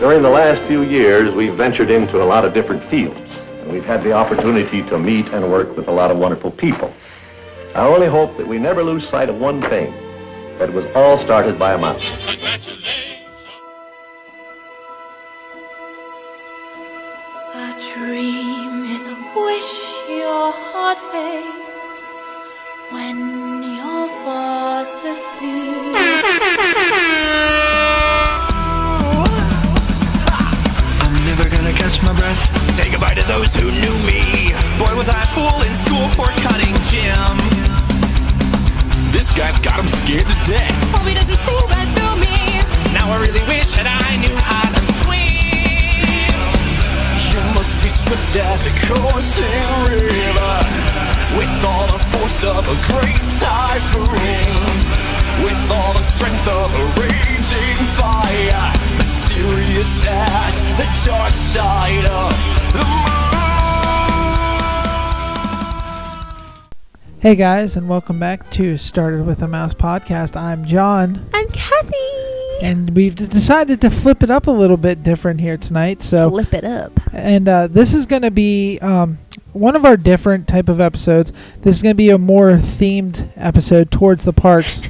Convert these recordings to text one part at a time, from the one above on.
During the last few years, we've ventured into a lot of different fields. And we've had the opportunity to meet and work with a lot of wonderful people. I only hope that we never lose sight of one thing, that it was all started by a mouse. A dream is a wish your heart makes when you're fast asleep. Say goodbye to those who knew me. Boy, was I a fool in school for cutting gym. This guy's got him scared to death. Hope he doesn't see right through me. Now I really wish that I knew how to swim. You must be swift as a coursing river, with all the force of a great typhoon, with all the strength of a raging fire, mysterious as the dark side of. Hey guys, and welcome back to Started with a Mouse podcast. I'm John, I'm Kathy. and we've decided to flip it up a little bit different here tonight. So, Flip it up. and uh, this is going to be um, one of our different type of episodes. This is going to be a more themed episode towards the parks.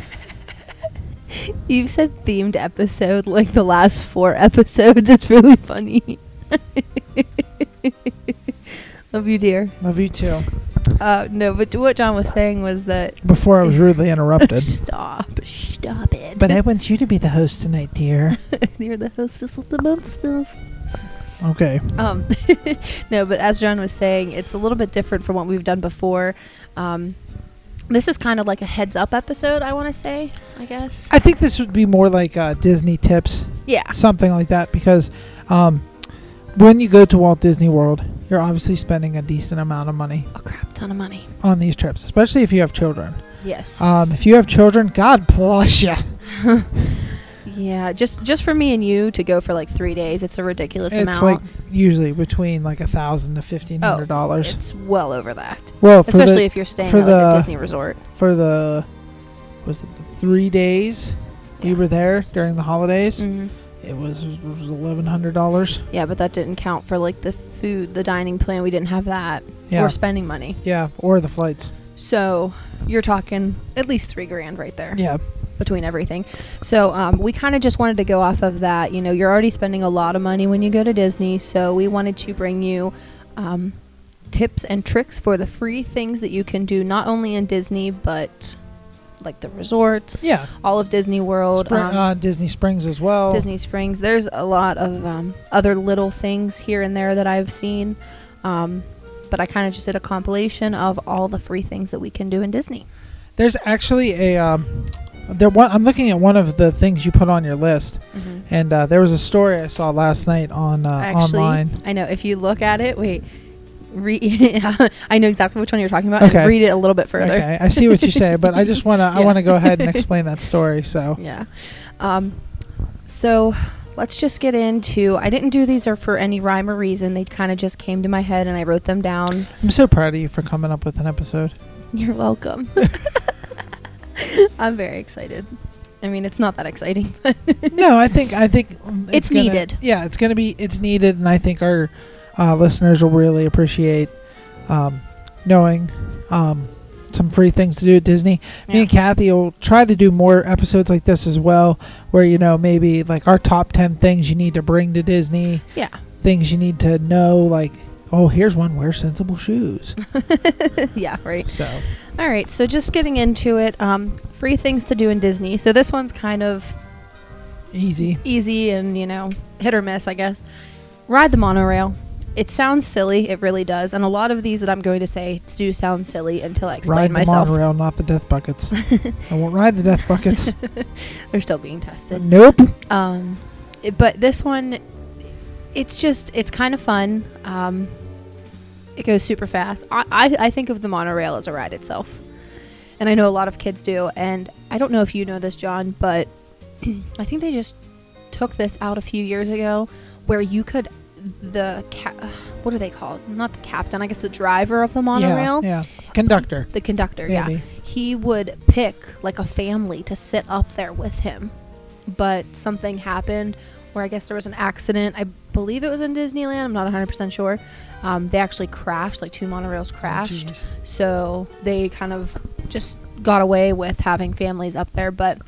You've said themed episode like the last four episodes. It's really funny. Love you, dear. Love you too. Uh, no, but what John was saying was that. Before I was rudely interrupted, Stop. Stop it. but I want you to be the host tonight, dear. You're the hostess with the mostest. Okay. Um, no, but as John was saying, it's a little bit different from what we've done before. Um, this is kind of like a heads up episode, I want to say, I guess. I think this would be more like uh, Disney tips. Yeah. something like that because um, when you go to Walt Disney World, you're obviously spending a decent amount of money A crap ton of money. on these trips, especially if you have children. Yes. Um, if you have children, God bless you. Yeah, just just for me and you to go for like three days, it's a ridiculous It's amount. like usually between like a thousand to fifteen hundred dollars. it's well over that, Well, for especially if you're staying for at like the- a Disney resort. for the was it the three days we Yeah. were there during the holidays, hmm it was, it was eleven hundred dollars. Yeah, but that didn't count for like the food, the dining plan. We didn't have that Yeah, or spending money. yeah, or the flights. So you're talking at least three grand right there Yeah, between everything. So um, we kind of just wanted to go off of that. You know, you're already spending a lot of money when you go to Disney, so we wanted to bring you um, tips and tricks for the free things that you can do not only in Disney but like the resorts, yeah. all of Disney World, Spring, um, uh, Disney Springs as well. Disney Springs. There's a lot of um, other little things here and there that I've seen. Um, but I kind of just did a compilation of all the free things that we can do in Disney. There's actually a um, there. One, I'm looking at one of the things you put on your list, and uh, there was a story I saw last night on uh, Actually, online. I know if you look at it, wait, read. I know exactly which one you're talking about. Okay. And read it a little bit further. Okay, I see what you say, but I just want to I want to go ahead and explain that story. So Yeah. Um, so let's just get into. I didn't do these or for any rhyme or reason. They kind of just came to my head and I wrote them down. I'm so proud of you for coming up with an episode. You're welcome. I'm very excited. I mean, it's not that exciting, no, I think I think um, It's gonna- needed. Yeah, it's gonna be it's needed, and I think our uh, listeners will really appreciate um, knowing um, some free things to do at Disney. Me and Kathy will try to do more episodes like this as well, where you know maybe like our top ten things you need to bring to Disney, yeah. things you need to know, like oh here's one wear sensible shoes. yeah, right. So All right, so just getting into it, um, free things to do in Disney. So this one's kind of easy. easy and, you know, hit or miss, I guess. Ride the monorail. It sounds silly, it really does. And a lot of these that I'm going to say do sound silly until I explain Ride the monorail, not the death buckets. I won't ride the death buckets. They're still being tested. nope. Um, it- but this one, it's just it's kind of fun. Um, it goes super fast. I, I I think of the monorail as a ride itself, and I know a lot of kids do. And I don't know if you know this, John, but I think they just took this out a few years ago, where you could the ca- what are they called? Not the captain, I guess the driver of the monorail Yeah, yeah. Conductor. the conductor, yeah, he would pick like a family to sit up there with him. But something happened where I guess there was an accident. I believe it was in Disneyland. I'm not 100% sure. Um, they actually crashed, like two monorails crashed. jeez. so they kind of just got away with having families up there. But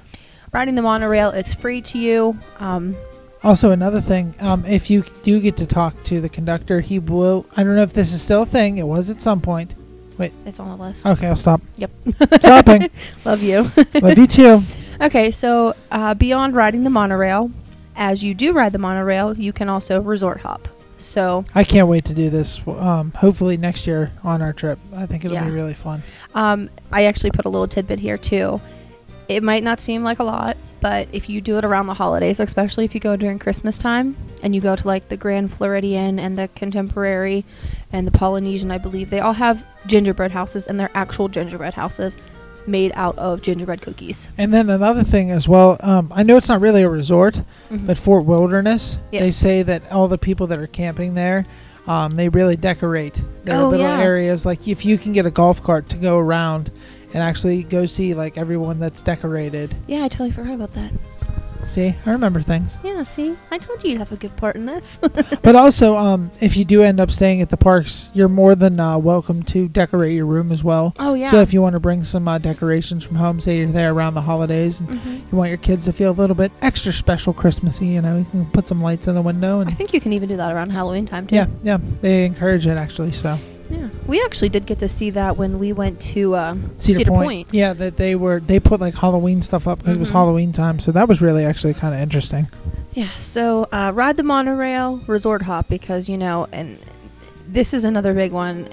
riding the monorail, it's free to you. Um, Also, another thing, um, if you do get to talk to the conductor, he will. I don't know if this is still a thing. It was at some point. Wait. It's on the list. Okay, I'll stop. Yep. Stopping. Love you. Love you too. Okay, so uh, beyond riding the monorail, as you do ride the monorail, you can also resort hop. So I can't wait to do this. Um, hopefully next year on our trip. I think it'll Yeah. be really fun. um, I actually put a little tidbit here too. It might not seem like a lot, but if you do it around the holidays, especially if you go during Christmas time and you go to like the Grand Floridian and the Contemporary and the Polynesian, I believe they all have gingerbread houses and they're actual gingerbread houses made out of gingerbread cookies. And then another thing as well. Um, I know it's not really a resort, Mhm. but Fort Wilderness. They say that all the people that are camping there, um, they really decorate their Oh, little yeah. areas. Like if you can get a golf cart to go around and actually go see like everyone that's decorated. Yeah, I totally forgot about that. See, I remember things. Yeah, see, I told you you'd have a good part in this. but also, um, if you do end up staying at the parks, you're more than uh, welcome to decorate your room as well. oh yeah. So if you want to bring some uh, decorations from home, say you're there around the holidays, and Mhm. you want your kids to feel a little bit extra special Christmassy, you know, you can put some lights in the window, And I think you can even do that around Halloween time too. yeah, yeah, they encourage it actually. So Yeah. We actually did get to see that when we went to uh, Cedar, Point, yeah, that they were they put like Halloween stuff up because it was Mhm. Halloween time, so that was really actually kind of interesting. Yeah. So uh, ride the monorail, resort hop because you know, and this is another big one.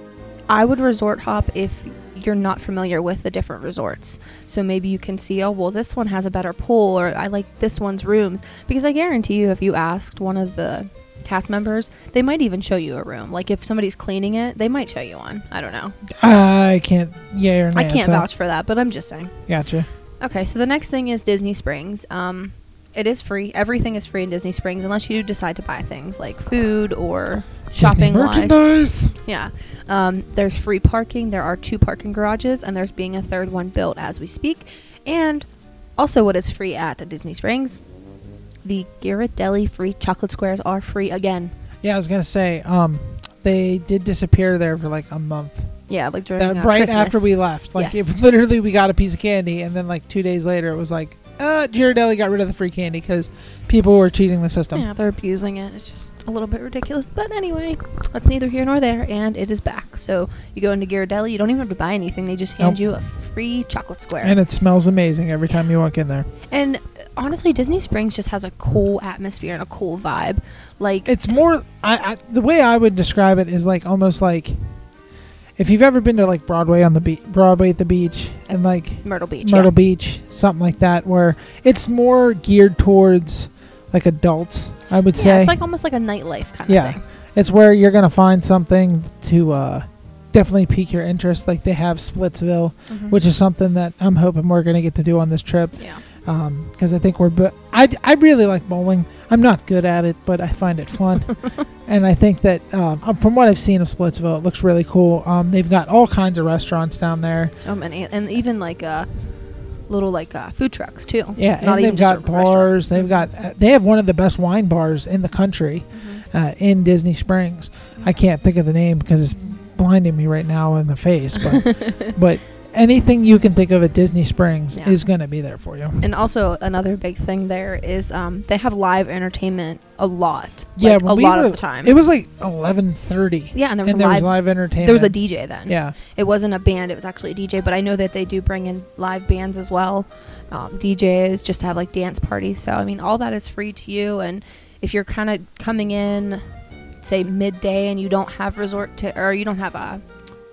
I would resort hop if you're not familiar with the different resorts. So maybe you can see, oh well, this one has a better pool, or I like this one's rooms because I guarantee you, if you asked one of the cast members, they might even show you a room. Like if somebody's cleaning it, they might show you one. I don't know. I can't, yeah. I can't so- vouch for that, but I'm just saying. Gotcha. Okay, so the next thing is Disney Springs. Um, it is free. Everything is free in Disney Springs unless you decide to buy things like food or shopping Disney merchandise. Yeah. Um, there's free parking. There are two parking garages, and there's being a third one built as we speak. And also, what is free at Disney Springs? The Ghirardelli free chocolate squares are free again. Yeah, I was gonna say, um, they did disappear there for like a month. Yeah, like during That uh, right Christmas. after we left. Like Yes. it, literally, we got a piece of candy, and then like two days later, it was like, uh, Ghirardelli got rid of the free candy because people were cheating the system. Yeah, they're abusing it. It's just a little bit ridiculous. But anyway, that's neither here nor there, and it is back. So you go into Ghirardelli, you don't even have to buy anything. They just hand Nope. you a free chocolate square. And it smells amazing every time you walk in there. Honestly, Disney Springs just has a cool atmosphere and a cool vibe. Like, It's more. I, I the way I would describe it is like almost like if you've ever been to like Broadway on the beach, Broadway at the beach, and like Myrtle Beach. Myrtle yeah. Beach, something like that, where it's more geared towards like adults. I would Yeah, say it's like almost like a nightlife kind Yeah. of thing. Yeah. It's where you're gonna find something to uh, definitely pique your interest. Like they have Splitsville, Mhm. which is something that I'm hoping we're gonna get to do on this trip. yeah. Because I think we're. I I really like bowling. I'm not good at it, but I find it fun, and I think that um, uh, from what I've seen of Splitsville, it looks really cool. Um, they've got all kinds of restaurants down there. So many, and even like uh, little like uh, food trucks too. Yeah, Not and they've got bars. They've got uh, they have one of the best wine bars in the country Mhm. uh, in Disney Springs. I can't think of the name because it's blinding me right now in the face, but but anything you can think of at Disney Springs Yeah. is going to be there for you. And also another big thing there is um, they have live entertainment a lot. Yeah, like, a we lot were- of the time. It was like eleven thirty. yeah, and there was and a there live, was live entertainment. there was a DJ then. Yeah, It wasn't a band; it was actually a DJ. But I know that they do bring in live bands as well, um, DJs, just to have like dance parties. So I mean, all that is free to you. And if you're kind of coming in, say midday, and you don't have resort to, or you don't have uh,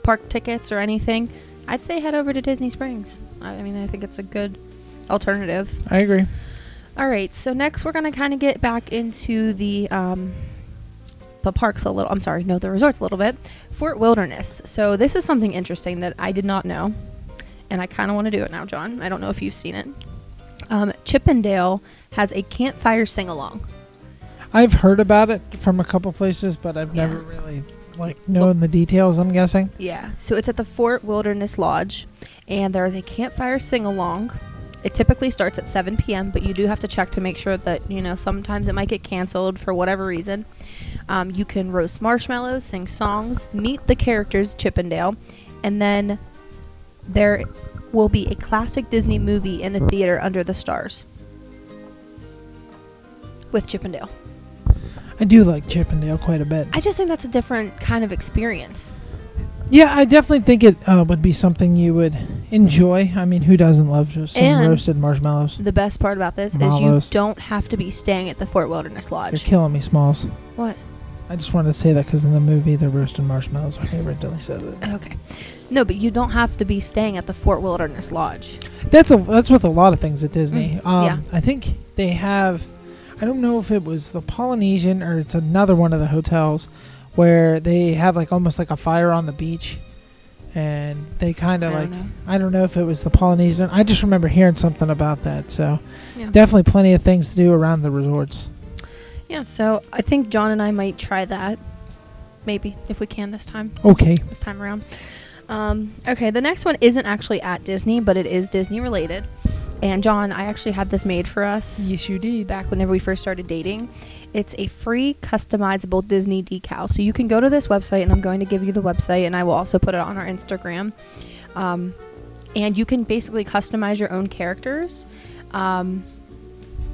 park tickets or anything, I'd say head over to Disney Springs. I I mean, I think it's a good alternative. I agree. All right, so next we're gonna kind of get back into the um, the parks a little. I'm sorry, no, the resorts a little bit. Fort Wilderness. So this is something interesting that I did not know, and I kind of want to do it now, John. I don't know if you've seen it. Um, Chip 'n' Dale has a campfire sing along. I've heard about it from a couple places, but I've Yeah. never really like knowing the details. I'm guessing. Yeah. So it's at the Fort Wilderness Lodge, and there is a campfire sing along. it typically starts at 7 p.m., but you do have to check to make sure that, you know, sometimes it might get canceled for whatever reason. Um, you can roast marshmallows, sing songs, meet the characters Chip 'n' Dale, and then there will be a classic Disney movie in the theater under the stars with Chip 'n' Dale. I do like Chip 'n' Dale quite a bit. I just think that's a different kind of experience. Yeah, I definitely think it uh, would be something you would enjoy. I mean, who doesn't love just some And- roasted marshmallows? The best part about this is Mallows. you don't have to be staying at the Fort Wilderness Lodge. You're Lodge. killing me, Smalls. What? I just wanted to say that because in the movie, the roasted marshmallows when he originally says it. Okay. No, but you don't have to be staying at the Fort Wilderness Lodge. That's a that's with a lot of things at Disney. Mhm, Um, yeah. I think they have. I don't know if it was the Polynesian or it's another one of the hotels where they have like almost like a fire on the beach, and they kind of like know. I don't know if it was the Polynesian. I just remember hearing something about that. So Yeah. definitely plenty of things to do around the resorts. Yeah, so I think John and I might try that. Maybe, if we can this time. Okay. This time around. Um, okay, the next one isn't actually at Disney, but it is Disney related. And John, I actually had this made for us Yes, you did. back whenever we first started dating. It's a free customizable Disney decal. So you can go to this website, and I'm going to give you the website, and I will also put it on our Instagram. Um, and you can basically customize your own characters. Um,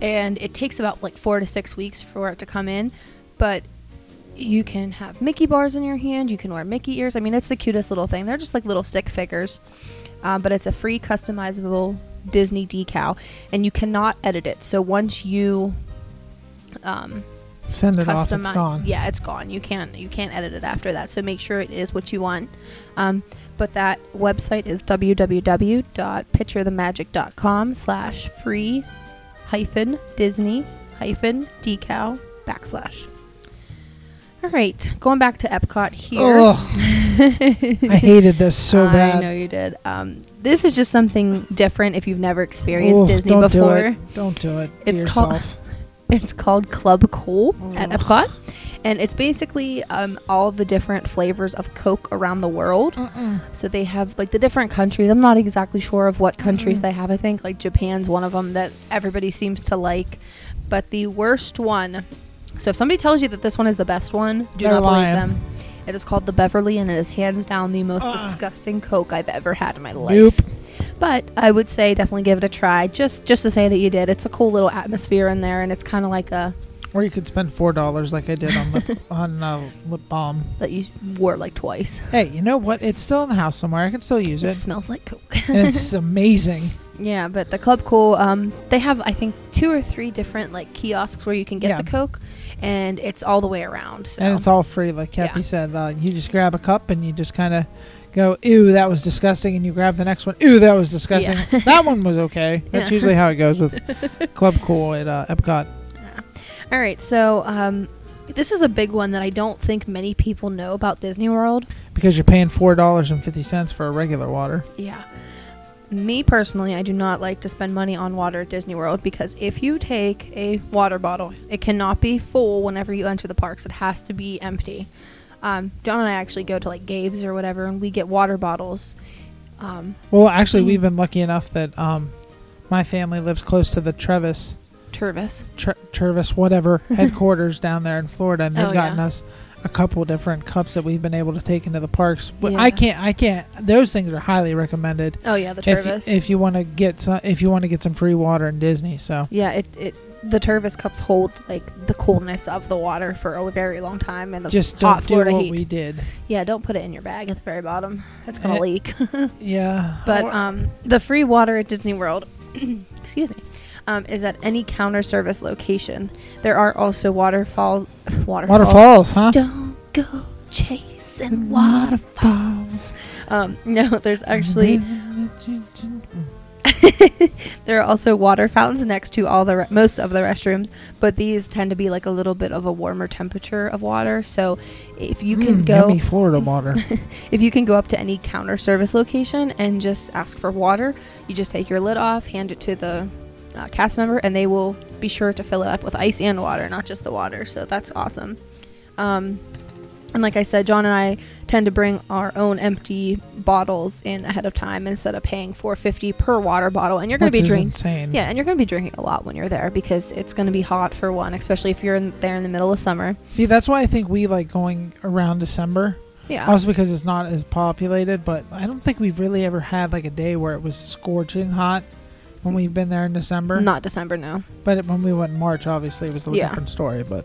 and it takes about like four to six weeks for it to come in. But you can have Mickey bars in your hand. You can wear Mickey ears. I mean, it's the cutest little thing. They're just like little stick figures. Um, but it's a free customizable Disney decal, and you cannot edit it. So once you um, Send it off. It's gone. yeah, it's gone. You can't you can't edit it after that. So make sure it is what you want. Um, but that website is www.picturethemagic.com slash free hyphen Disney hyphen decal backslash. All right, going back to Epcot here. Ugh. I hated this so bad. I know you did. Um, this is just something different if you've never experienced Ooh, Disney don't before. Do it. Don't do it. It's called- It's called Club Cool at Epcot, and it's basically um, all the different flavors of Coke around the world. So they have like the different countries. I'm not exactly sure of what countries they have. I think like Japan's one of them that everybody seems to like, but the worst one. So if somebody tells you that this one is the best one, do They're not lying. believe them. It is called the Beverly, and it is hands down the most Ah. disgusting Coke I've ever had in my life. Nope. But I would say definitely give it a try, just just to say that you did. It's a cool little atmosphere in there, and it's kind of like a Or you could spend four dollars like I did on lip, on uh, lip balm. that you wore like twice. Hey, you know what? It's still in the house somewhere. I can still use It it, smells like Coke. and it's amazing. yeah, but the Club Cool, um, they have I think two or three different like kiosks where you can get Yeah. the Coke, and it's all the way around. So. And it's all free, like Kathy Yeah. said. Uh, you just grab a cup and you just kind of go, "Ew, that was disgusting," and you grab the next one. "Ew, that was disgusting." Yeah. that one was okay. That's Yeah. usually how it goes with Club Cool at uh, Epcot. all right, so um, this is a big one that I don't think many people know about Disney World. Because you're paying four dollars and fifty cents for a regular water. Yeah. Me personally, I do not like to spend money on water at Disney World because if you take a water bottle, it cannot be full whenever you enter the parks. It has to be empty. Um, John and I actually go to like Gabe's or whatever, and we get water bottles. Um, Well, actually, we've been lucky enough that um, my family lives close to the Trevis, Tervis. Tre- Trevis, whatever headquarters down there in Florida, and they've Oh, gotten yeah. us a couple different cups that we've been able to take into the parks. But Yeah. I can't, I can't. Those things are highly recommended. Oh yeah, the If, Tervis. if you want to get some, if you want to get some free water in Disney, so yeah, it, it the Tervis cups hold like the coolness of the water for a very long time and the just hot Florida what heat. we did. Yeah, don't put it in your bag at the very bottom. It's gonna Eh, leak. Yeah, But um, the free water at Disney World, excuse me, um, is at any counter service location. There are also waterfalls. Waterfalls. waterfalls, huh? Don't go chasing waterfalls. Um, no, there's actually there are also water fountains next to all the re- most of the restrooms, but these tend to be like a little bit of a warmer temperature of water. So if you can Mm, go Florida water. if you can go up to any counter service location and just ask for water, you just take your lid off, hand it to the uh, cast member, and they will be sure to fill it up with ice and water, not just the water. So that's awesome. Um, And like I said, John and I tend to bring our own empty bottles in ahead of time instead of paying 450 per water bottle. And you're going to be drinking. Yeah, and you're going to be drinking a lot when you're there because it's going to be hot for one, especially if you're in, there in the middle of summer. See, that's why I think we like going around December. Yeah. Also because it's not as populated, but I don't think we've really ever had like a day where it was scorching hot when we've been there in December. Not December, no. But when we went in March, obviously it was a Yeah. different story. But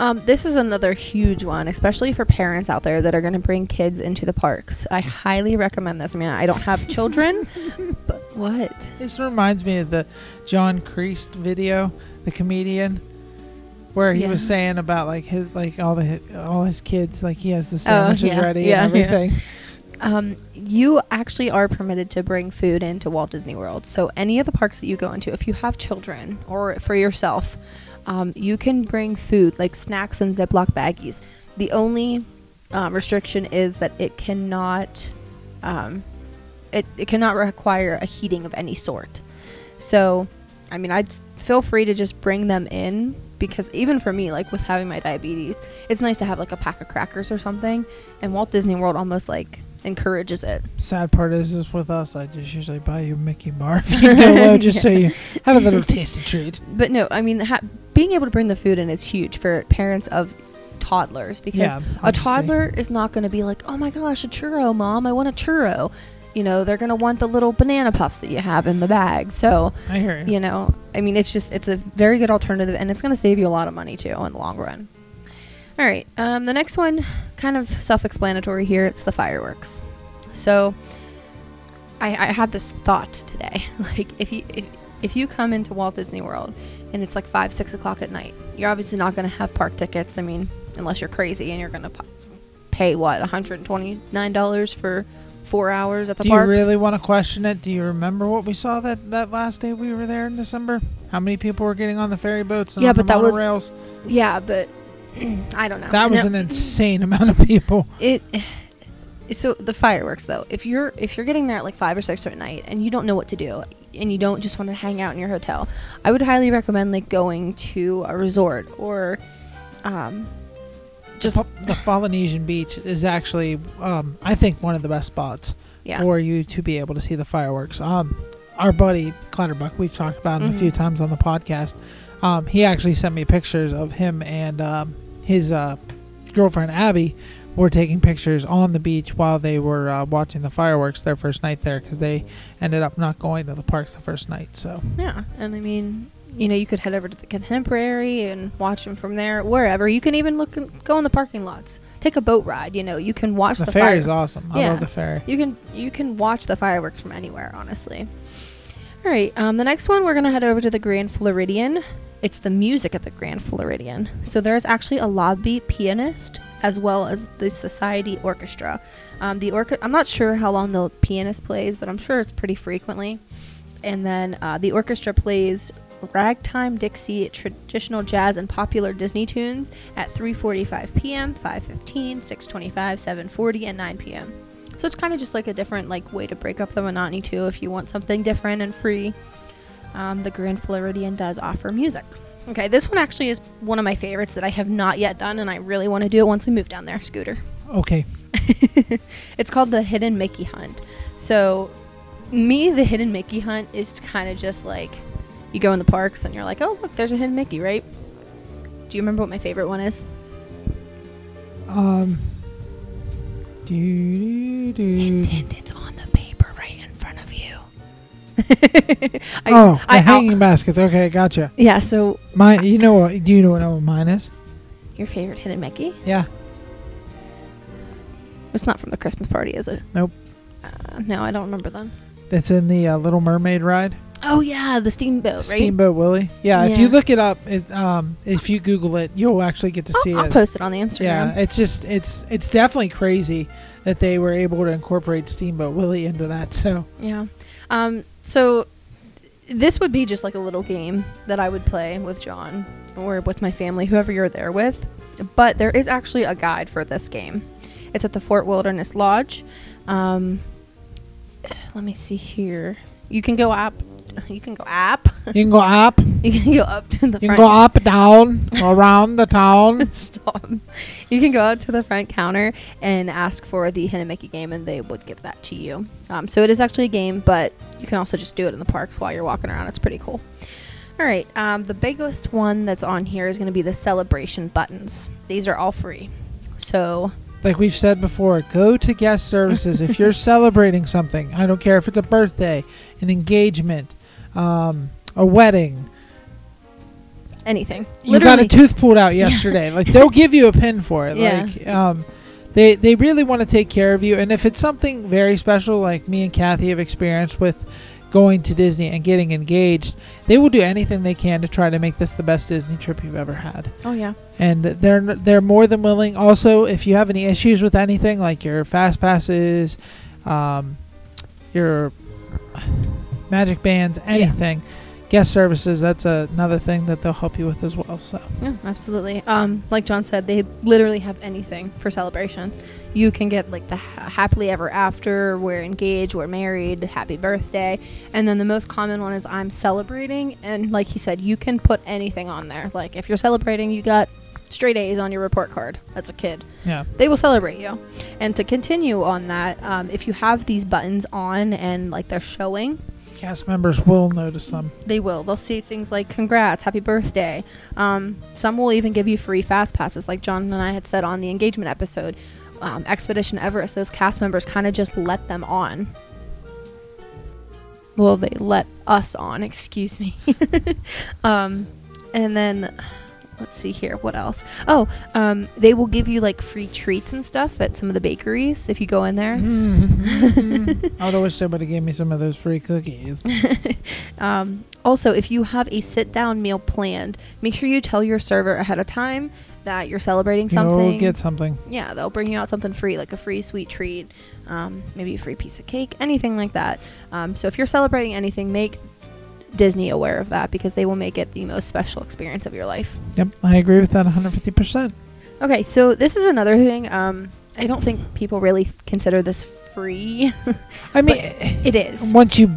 Um, this is another huge one, especially for parents out there that are going to bring kids into the parks. I highly recommend this. I mean, I don't have children, but what? this reminds me of the John Crist video, the comedian, where he was saying about like his like all the all his kids like he has the sandwiches Oh, yeah. ready Yeah, and yeah. everything. Um, you actually are permitted to bring food into Walt Disney World. So any of the parks that you go into, if you have children or for yourself, um, you can bring food like snacks and Ziploc baggies. The only um, restriction is that it cannot, um, it, it cannot require a heating of any sort. So, I mean, I'd feel free to just bring them in because even for me, like with having my diabetes, it's nice to have like a pack of crackers or something. And Walt Disney World almost like encourages it. Sad part is, is with us, I just usually buy you Mickey bar you go low, just so you have a little tasty treat. But no, I mean, ha- being able to bring the food in is huge for parents of toddlers because Yeah, a toddler is not going to be like, oh my gosh, a churro, mom, I want a churro. You know, they're going to want the little banana puffs that you have in the bag. So, I hear you. you know, I mean, it's just, it's a very good alternative and it's going to save you a lot of money too in the long run. All right. Um, the next one, kind of self explanatory here. It's the fireworks. So, I, I had this thought today. Like, if you if, if you come into Walt Disney World and it's like five, six o'clock at night, you're obviously not going to have park tickets. I mean, unless you're crazy and you're going to pay what 129 dollars for four hours at the park. Do you really want to question it? Do you remember what we saw that, that last day we were there in December? How many people were getting on the ferry boats and Yeah, but that was-? Yeah, but I don't know. That was No, an insane amount of people. it so the fireworks though if you're if you're getting there at like five or six at night and you don't know what to do and you don't just want to hang out in your hotel i would highly recommend like going to a resort or um just the, Po- the Polynesian beach is actually, um, I think, one of the best spots yeah for you to be able to see the fireworks. Um, our buddy Clutterbuck, we've talked about him a few times on the podcast. Um, he actually sent me pictures of him and um, his uh, girlfriend Abby were taking pictures on the beach while they were uh, watching the fireworks their first night there because they ended up not going to the parks the first night. So yeah and i mean you know you could head over to the contemporary and watch them from there wherever you can even look and go in the parking lots take a boat ride you know you can watch the, the, ferry fire- is awesome. I love the ferry. You can you can watch the fireworks from anywhere, honestly. All right, um, the next one we're gonna head over to the Grand Floridian. It's the music at the Grand Floridian. So there's actually a lobby pianist as well as the Society Orchestra. Um, the orca- I'm not sure how long the pianist plays, but I'm sure it's pretty frequently. And then uh, the orchestra plays ragtime, Dixie, traditional jazz, and popular Disney tunes at 3:45 p.m., 5:15, 6:25, 7:40, and 9 p.m. So it's kind of just like a different like way to break up the monotony too. If you want something different and free, um, the Grand Floridian does offer music. Okay, this one actually is one of my favorites that I have not yet done, and I really want to do it once we move down there. Scooter. Okay. it's called the Hidden Mickey Hunt. So, me, the Hidden Mickey Hunt is kind of just like you go in the parks and you're like, oh, look, there's a Hidden Mickey, right? Do you remember what my favorite one is? Um. Do, do, do. And it's on I, oh, the I, I'll- hanging baskets. Okay, gotcha. yeah. So Mine. You know what? Do you know what mine is? your favorite Hidden Mickey? Yeah. It's not from the Christmas party, is it? Nope. Uh, no, I don't remember them. That's in the uh, Little Mermaid ride. Oh yeah, the steamboat, right? Steamboat Willie. Yeah, If you look it up, it, um, if you Google it, you'll actually get to see I'll, I'll it. post it on the Instagram. Yeah, it's just it's it's definitely crazy that they were able to incorporate Steamboat Willie into that. So Yeah. Um, so this would be just like a little game that I would play with John or with my family, whoever you're there with. But there is actually a guide for this game. It's at the Fort Wilderness Lodge. Um, let me see here. You can go up You can go up. You can go up. You can go up to the You can go up, down, around the town. Stop. You can go out to the front counter and ask for the Hidden Mickey game, and they would give that to you. Um, so it is actually a game, but you can also just do it in the parks while you're walking around. It's pretty cool. All right. Um, the biggest one that's on here is going to be the celebration buttons. These are all free. So Like we've said before, go to guest services if you're celebrating something. I don't care if it's a birthday, an engagement, um, a wedding. anything. You got a tooth pulled out yesterday. Like they'll give you a pin for it. Yeah. Like um, they they really want to take care of you. And if it's something very special, like me and Kathy have experienced with going to Disney and getting engaged, they will do anything they can to try to make this the best Disney trip you've ever had. Oh yeah. and they're they're more than willing. Also, if you have any issues with anything like your fast passes, um, your magic bands, anything, guest services, that's another thing that they'll help you with as well. So Yeah, absolutely. Um, like John said, they literally have anything for celebrations. You can get like the ha- happily ever after, we're engaged, we're married, happy birthday, and then the most common one is I'm celebrating. And like he said, you can put anything on there. Like if you're celebrating, you got straight A's on your report card as a kid. yeah, They will celebrate you. And to continue on that, um, if you have these buttons on and like they're showing, cast members will notice them. they will. They'll see things like "Congrats, Happy Birthday." Um, some will even give you free fast passes, like John and I had said on the engagement episode. Um, Expedition Everest, those cast members kind of just let them on. Well, they let us on. Excuse me. um, and then let's see here. What else? Oh, um, they will give you like free treats and stuff at some of the bakeries if you go in there. I would have wished somebody gave me some of those free cookies. Um, also, if you have a sit down meal planned, make sure you tell your server ahead of time that you're celebrating something. You'll get something. yeah, they'll bring you out something free, like a free sweet treat, um, maybe a free piece of cake, anything like that. Um, so if you're celebrating anything, make Disney aware of that because they will make it the most special experience of your life. Yep, I agree with that 150%. Okay, so this is another thing. Um, I don't think people really consider this free. I mean, it is. once you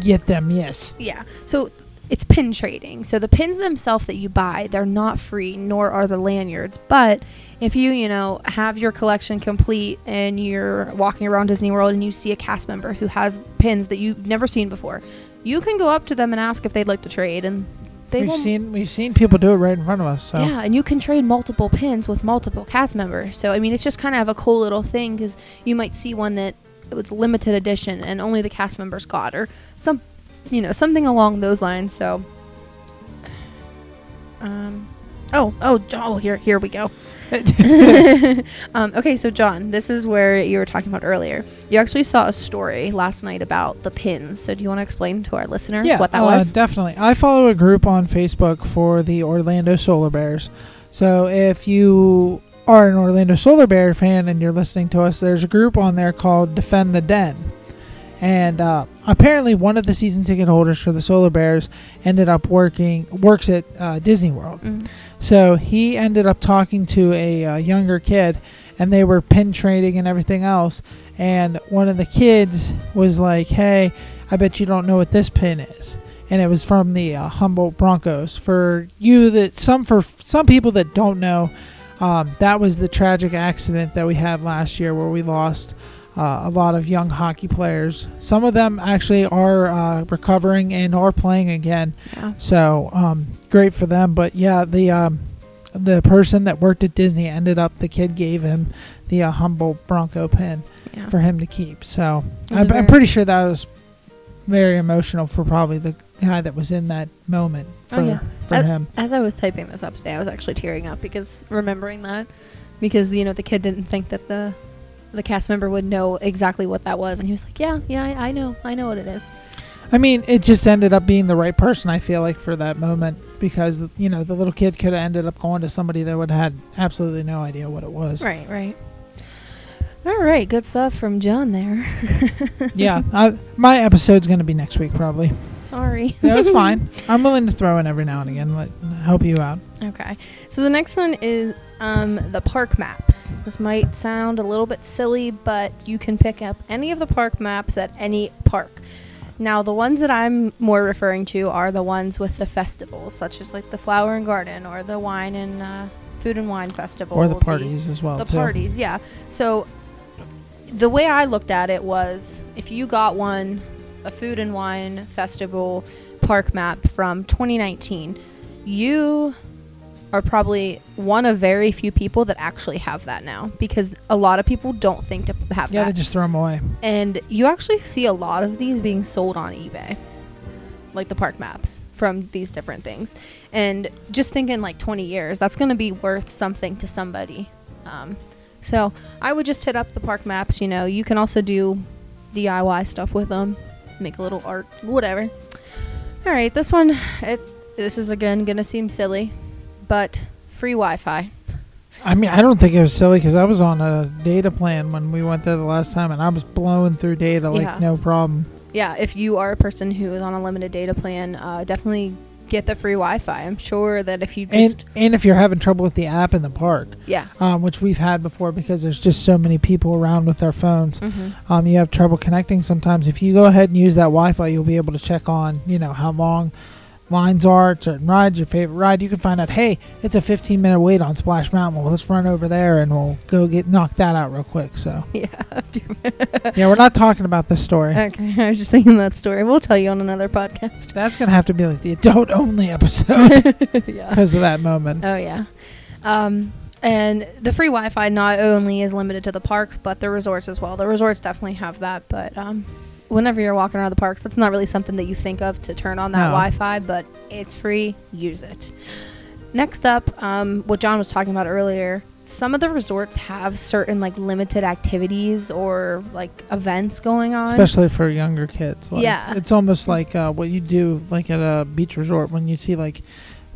get them, yes. Yeah. So it's pin trading. So the pins themselves that you buy, they're not free, nor are the lanyards. But if you, you know, have your collection complete and you're walking around Disney World and you see a cast member who has pins that you've never seen before, you can go up to them and ask if they'd like to trade, and they we've seen we've seen people do it right in front of us. So Yeah, and you can trade multiple pins with multiple cast members. So I mean, it's just kind of a cool little thing because you might see one that it was limited edition and only the cast members got, or some, you know, something along those lines. So, um, oh, oh, oh, here, here we go. um, okay, so John, this is where you were talking about earlier. You actually saw a story last night about the pins. So do you want to explain to our listeners yeah, what that uh, was? Definitely. I follow a group on Facebook for the Orlando Solar Bears. So if you are an Orlando Solar Bear fan and you're listening to us, there's a group on there called Defend the Den. And uh, apparently, one of the season ticket holders for the Solar Bears ended up working works at uh, Disney World. Mhm. So he ended up talking to a uh, younger kid, and they were pin trading and everything else. And one of the kids was like, "Hey, I bet you don't know what this pin is." And it was from the uh, Humboldt Broncos. For you that some for some people that don't know, um, that was the tragic accident that we had last year where we lost uh, a lot of young hockey players. Some of them actually are uh, recovering and are playing again. Yeah. So um, great for them. But yeah, the um, the person that worked at Disney ended up the kid gave him the uh, Humboldt Bronco pin Yeah. for him to keep. So It was a I'm, I'm pretty sure that was very emotional for probably the guy that was in that moment for, Oh, yeah. for As- him. As I was typing this up today, I was actually tearing up because remembering that, because you know the kid didn't think that the the cast member would know exactly what that was, and he was like, "Yeah, yeah, I, I know, I know what it is." I mean, it just ended up being the right person. I feel like for that moment because you know the little kid could have ended up going to somebody that would have had absolutely no idea what it was. Right, right. All right, good stuff from John there. yeah, I, my episode's going to be next week probably. Sorry. No, it's fine. I'm willing to throw in every now and again, let help you out. Okay. So the next one is um, the park maps. This might sound a little bit silly, but you can pick up any of the park maps at any park. Now, the ones that I'm more referring to are the ones with the festivals, such as like the Flower and Garden or the Wine and uh, Food and Wine Festival, Or the parties as well the too. parties, yeah. So the way I looked at it was if you got one, a food and wine festival park map from 2019, you are probably one of very few people that actually have that now because a lot of people don't think to have that. Yeah, they just throw them away. and you actually see a lot of these being sold on eBay. Like the park maps from these different things. And just thinking like 20 years, that's going to be worth something to somebody. Um, so I would just hit up the park maps. You know, you can also do DIY stuff with them, make a little art, whatever. All right, this one, it, this is again going to seem silly, but free Wi Fi. I mean, I don't think it was silly because I was on a data plan when we went there the last time, and I was blowing through data like Yeah. no problem. yeah, if you are a person who is on a limited data plan, uh, definitely get the free Wi-Fi. I'm sure that if you just And and if you're having trouble with the app in the park, yeah, um, which we've had before because there's just so many people around with their phones, hmm um, you have trouble connecting sometimes. If you go ahead and use that Wi-Fi, you'll be able to check on, you know, how long lines are certain rides, your favorite ride. You can find out, hey, it's a 15 minute wait on Splash Mountain. Well, let's run over there and we'll go get knock that out real quick. So yeah. yeah, we're not talking about this story. okay, I was just thinking that story. We'll tell you on another podcast. That's gonna have to be like the adult only episode yeah. because of that moment. Oh yeah. Um, and the free Wi-Fi not only is limited to the parks, but the resorts as well. The resorts definitely have that, but um, whenever you're walking around the parks, that's not really something that you think of to turn on that No. Wi-Fi. But it's free. Use it. Next up, um, what John was talking about earlier. Some of the resorts have certain like limited activities or like events going on. especially for younger kids. Like, Yeah. it's almost like uh, what you do like at a beach resort when you see like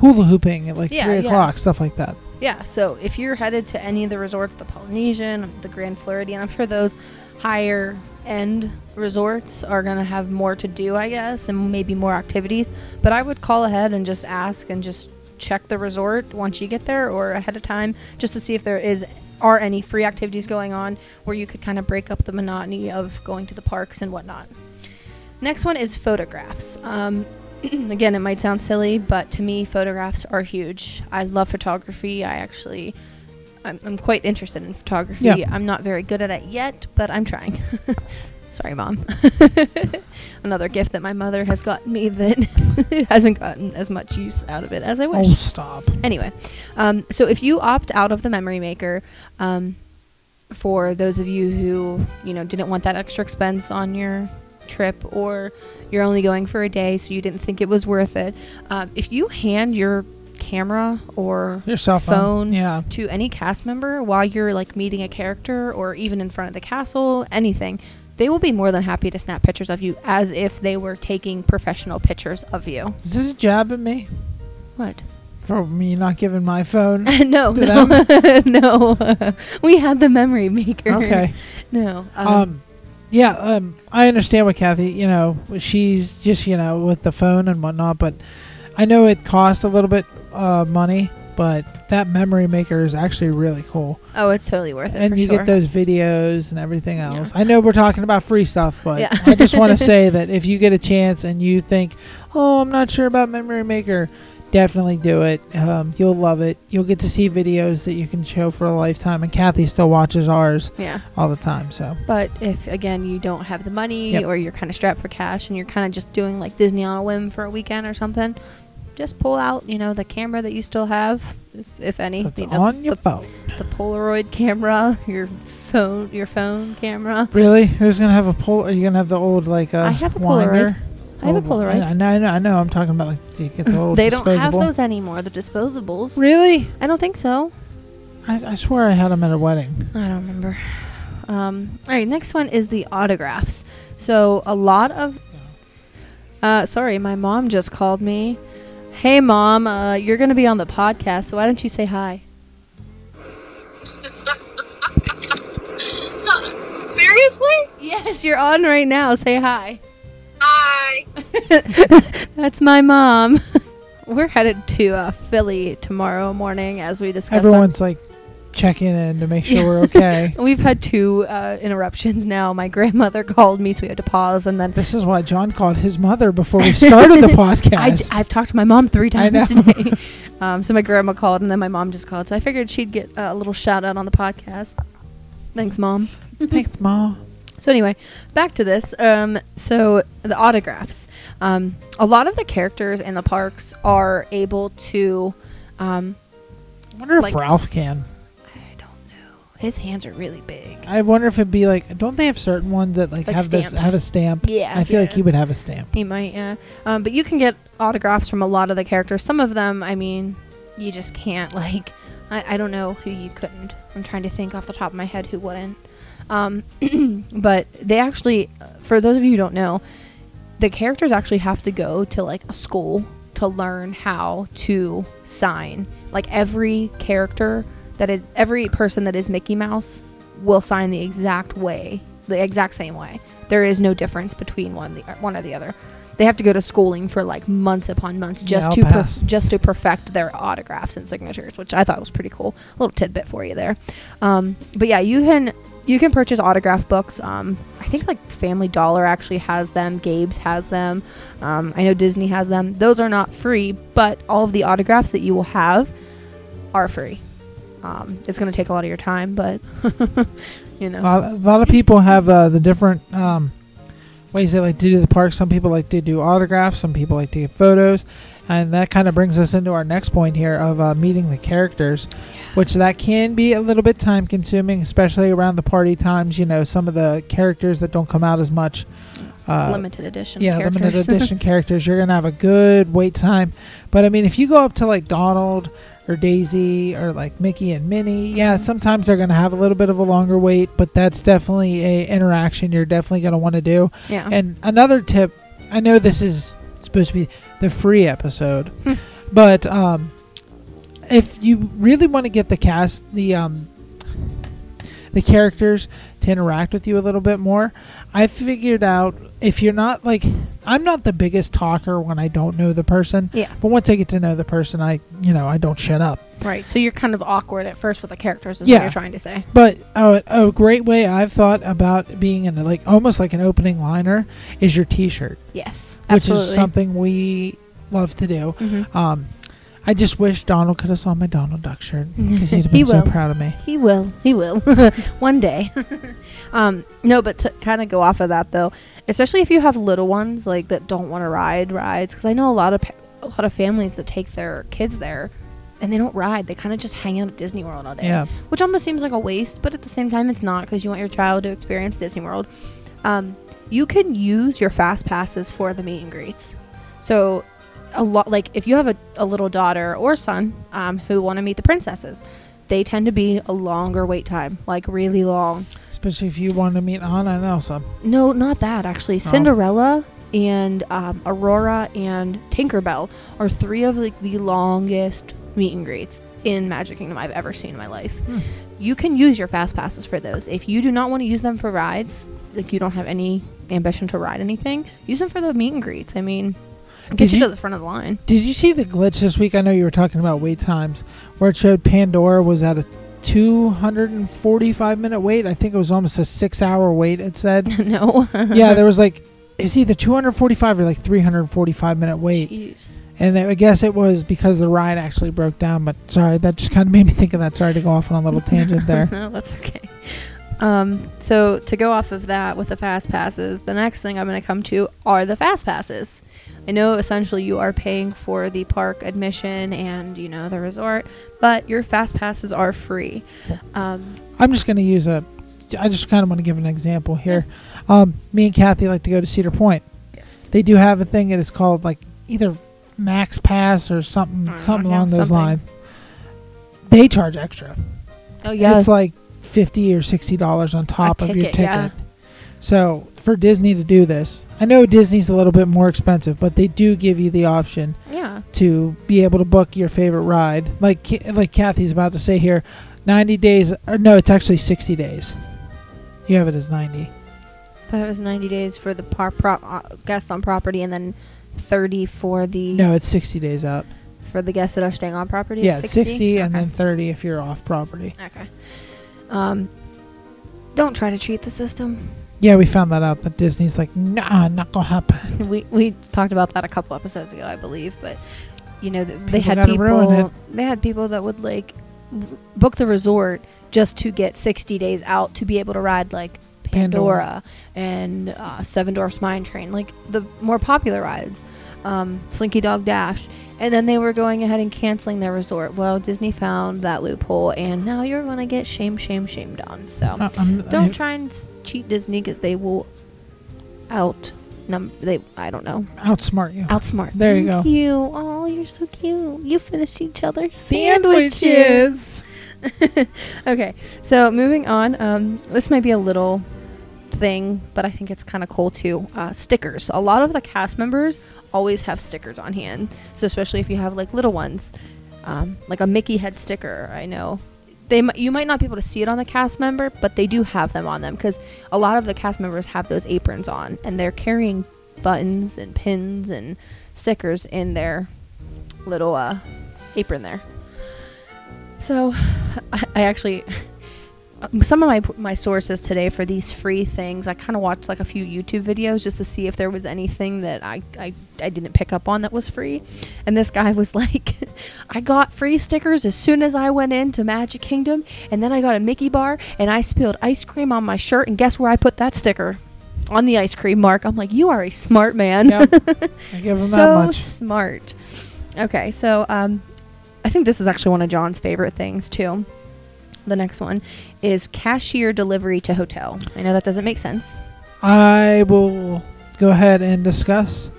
hula hooping at like Yeah, three yeah. o'clock, stuff like that. Yeah, so if you're headed to any of the resorts, the Polynesian, the Grand Floridian, I'm sure those higher end resorts are going to have more to do, I guess, and maybe more activities. But I would call ahead and just ask and just check the resort once you get there or ahead of time just to see if there is are any free activities going on where you could kind of break up the monotony of going to the parks and whatnot. Next one is photographs. Um, again, it might sound silly, but to me, photographs are huge. I love photography. I actually, I'm, I'm quite interested in photography. Yeah. I'm not very good at it yet, but I'm trying. Sorry, mom. Another gift that my mother has gotten me that hasn't gotten as much use out of it as I wish Oh, stop! anyway um, so if you opt out of the memory maker um, for those of you who you know didn't want that extra expense on your trip or you're only going for a day so you didn't think it was worth it um, if you hand your camera or Your cell phone. phone Yeah. to any cast member while you're like meeting a character or even in front of the castle anything they will be more than happy to snap pictures of you as if they were taking professional pictures of you Is this a jab at me what for me not giving my phone? no, no, no. we had the memory maker. okay. No. Um, Um, yeah. Um, I understand what Kathy. You know, she's just you know with the phone and whatnot, but I know it costs a little bit uh, money, but that memory maker is actually really cool. oh, it's totally worth it. and you sure. get those videos and everything Yeah. else. I know we're talking about free stuff, but Yeah. I just want to say that if you get a chance and you think, "Oh, I'm not sure about Memory Maker," definitely do it. Um, you'll love it. You'll get to see videos that you can show for a lifetime. And Kathy still watches ours Yeah. all the time. So But if again you don't have the money Yep. or you're kind of strapped for cash and you're kind of just doing like Disney on a whim for a weekend or something, just pull out you know the camera that you still have, if, if any. that's you know, on your the, phone. the Polaroid camera, your phone, your phone camera. Really? Who's gonna have a pol? Are you gonna have the old like uh, I have a winder? Polaroid. I have a Polaroid. I know, I know, I know. I'm talking about like you get the old They don't have those anymore. The disposables. Really? I don't think so. I, I swear I had them at a wedding. I don't remember. Um, all right, next one is the autographs. So a lot of. Uh, sorry, my mom just called me. Hey, mom, uh, you're gonna be on the podcast. So why don't you say hi? Seriously? Yes, you're on right now. Say hi. Hi. That's my mom. We're headed to uh, Philly tomorrow morning, as we discussed. on- Everyone's like checking in and to make sure we're okay. We've had two uh, interruptions now. My grandmother called me, so we had to pause, and then This is why John called his mother before we started the podcast. I've talked to my mom three I times know. today. um, so my grandma called, and then my mom just called. So I figured she'd get uh, a little shout out on the podcast. Thanks, mom. Thanks, Ma. So anyway, back to this. Um, so the autographs. Um, a lot of the characters in the parks are able to. Um, I wonder if Like- Ralph can. I don't know. His hands are really big. I wonder if it'd be like. Don't they have certain ones that like, Like have this stamps. have a stamp? Yeah, I feel like yeah. he would have a stamp. He might, yeah. Um, but you can get autographs from a lot of the characters. Some of them, I mean, you just can't. Like, I, I don't know who you couldn't. I'm trying to think off the top of my head who wouldn't. Um, but they actually, for those of you who don't know, the characters actually have to go to like a school to learn how to sign. Like every character that is, every person that is Mickey Mouse will sign the exact way, the exact same way. There is no difference between one the one or the other. They have to go to schooling for like months upon months just I'll to per- just to perfect their autographs and signatures, which I thought was pretty cool. A little tidbit for you there. Um, but yeah, you can you can purchase autograph books. Um, I think like Family Dollar actually has them. Gabe's has them. Um, I know Disney has them. Those are not free, but all of the autographs that you will have are free. Um, it's going to take a lot of your time, but you know. A lot, a lot of people have uh, the different um, ways they like to do the park. Some people like to do autographs. Some people like to get photos, and that kind of brings us into our next point here of uh, meeting the characters, which that can be a little bit time consuming, especially around the party times. You know, some of the characters that don't come out as much. Uh, limited edition. yeah, characters. limited edition characters. You're gonna have a good wait time, but I mean, if you go up to like Donald or Daisy or like Mickey and Minnie, yeah, sometimes they're gonna have a little bit of a longer wait, but that's definitely a interaction you're definitely gonna want to do. yeah. And another tip, I know this is supposed to be the free episode, Hmm. but um, if you really want to get the cast, the um, the characters to interact with you a little bit more, I figured out if you're not like I'm not the biggest talker when I don't know the person, yeah. but once I get to know the person, I you know I don't shut up. Right. So you're kind of awkward at first with the characters, is Yeah. what you're trying to say. But uh, a great way I've thought about being in a, like almost like an opening liner is your T-shirt, Yes. Absolutely. which is something we love to do. Mhm. Um, I just wish Donald could have saw my Donald Duck shirt because he'd have He been so proud of me. He will. He will. One day. um, no, but to kind of go off of that though, especially if you have little ones like that don't want to ride rides, because I know a lot of pa- a lot of families that take their kids there, and they don't ride. They kind of just hang out at Disney World all day. Yeah. Which almost seems like a waste, but at the same time, it's not because you want your child to experience Disney World. Um, you can use your fast passes for the meet and greets. So a lot like if you have a, a little daughter or son um, who want to meet the princesses they tend to be a longer wait time like really long. Especially if you want to meet Anna and Elsa. no not that actually. Cinderella and um, aurora and tinkerbell are three of like the longest meet and greets in magic kingdom i've ever seen in my life. Hmm. you can use your fast passes for those. If you do not want to use them for rides like you don't have any ambition to ride anything use them for the meet and greets. I mean Did you, you- to the front of the line Did you see the glitch this week? I know you were talking about wait times, where it showed Pandora was at a 245 minute wait. I think it was almost a six hour wait. It said. no yeah, there was like it's either 245 or like 345 minute wait, Jeez. and I guess it was because the ride actually broke down. But sorry, that just kind of made me think of that. Sorry to go off on a little tangent there. no, that's okay. Um, so to go off of that with the fast passes, the next thing I'm going to come to are the fast passes. I know essentially you are paying for the park admission and you know the resort, but your fast passes are free. Um, I'm just going to use a. I just kind of want to give an example here. Um, me and Kathy like to go to Cedar Point. yes. They do have a thing that is called like either Max Pass or something, Uh, something yeah, along those lines. They charge extra. Oh yeah. It's like fifty or sixty dollars on top of your ticket, ticket. yeah. So for Disney to do this, I know Disney's a little bit more expensive, but they do give you the option yeah. to be able to book your favorite ride. Like like Kathy's about to say here, ninety days. Or no, it's actually sixty days. You have it as ninety. thought it was 90 days for the par- pro- uh, guests on property and then 30 for the No, it's sixty days out. for the guests that are staying on property. Yeah, it's 60, 60, and then 30 if you're off property. Okay. Um, don't try to cheat the system. Yeah, we found that out that Disney's like, nah, not gonna happen. We we talked about that a couple episodes ago, I believe, but you know th- they had people they had people that would like book the resort just to get 60 days out to be able to ride like Pandora, Pandora. and uh, Seven Dwarfs Mine Train, like the more popular rides, um, Slinky Dog Dash, and then they were going ahead and canceling their resort. Well, Disney found that loophole, and now you're gonna get shame, shame, shamed on. So Uh, I'm- don't I- try and cheat Disney because they will out num they I don't know outsmart you. outsmart. There you go. You oh you're so cute. You finished each other's Sandwiches. okay, so moving on. Um, this might be a little thing, but I think it's kind of cool too. Uh, stickers. A lot of the cast members always have stickers on hand. So especially if you have like little ones, um, like a Mickey head sticker. I know they mi- you might not be able to see it on the cast member, but they do have them on them because a lot of the cast members have those aprons on and they're carrying buttons and pins and stickers in their little uh, apron there. So, I, I actually some of my my sources today for these free things. I kind of watched like a few YouTube videos just to see if there was anything that I, I I didn't pick up on that was free. And this guy was like, I got free stickers as soon as I went into Magic Kingdom, and then I got a Mickey bar, and I spilled ice cream on my shirt, and guess where I put that sticker? On the ice cream mark. I'm like, you are a smart man. Yep. I give them so smart. Okay, so um, I think this is actually one of John's favorite things too. The next one is cashier delivery to hotel. I know that doesn't make sense. I will go ahead and discuss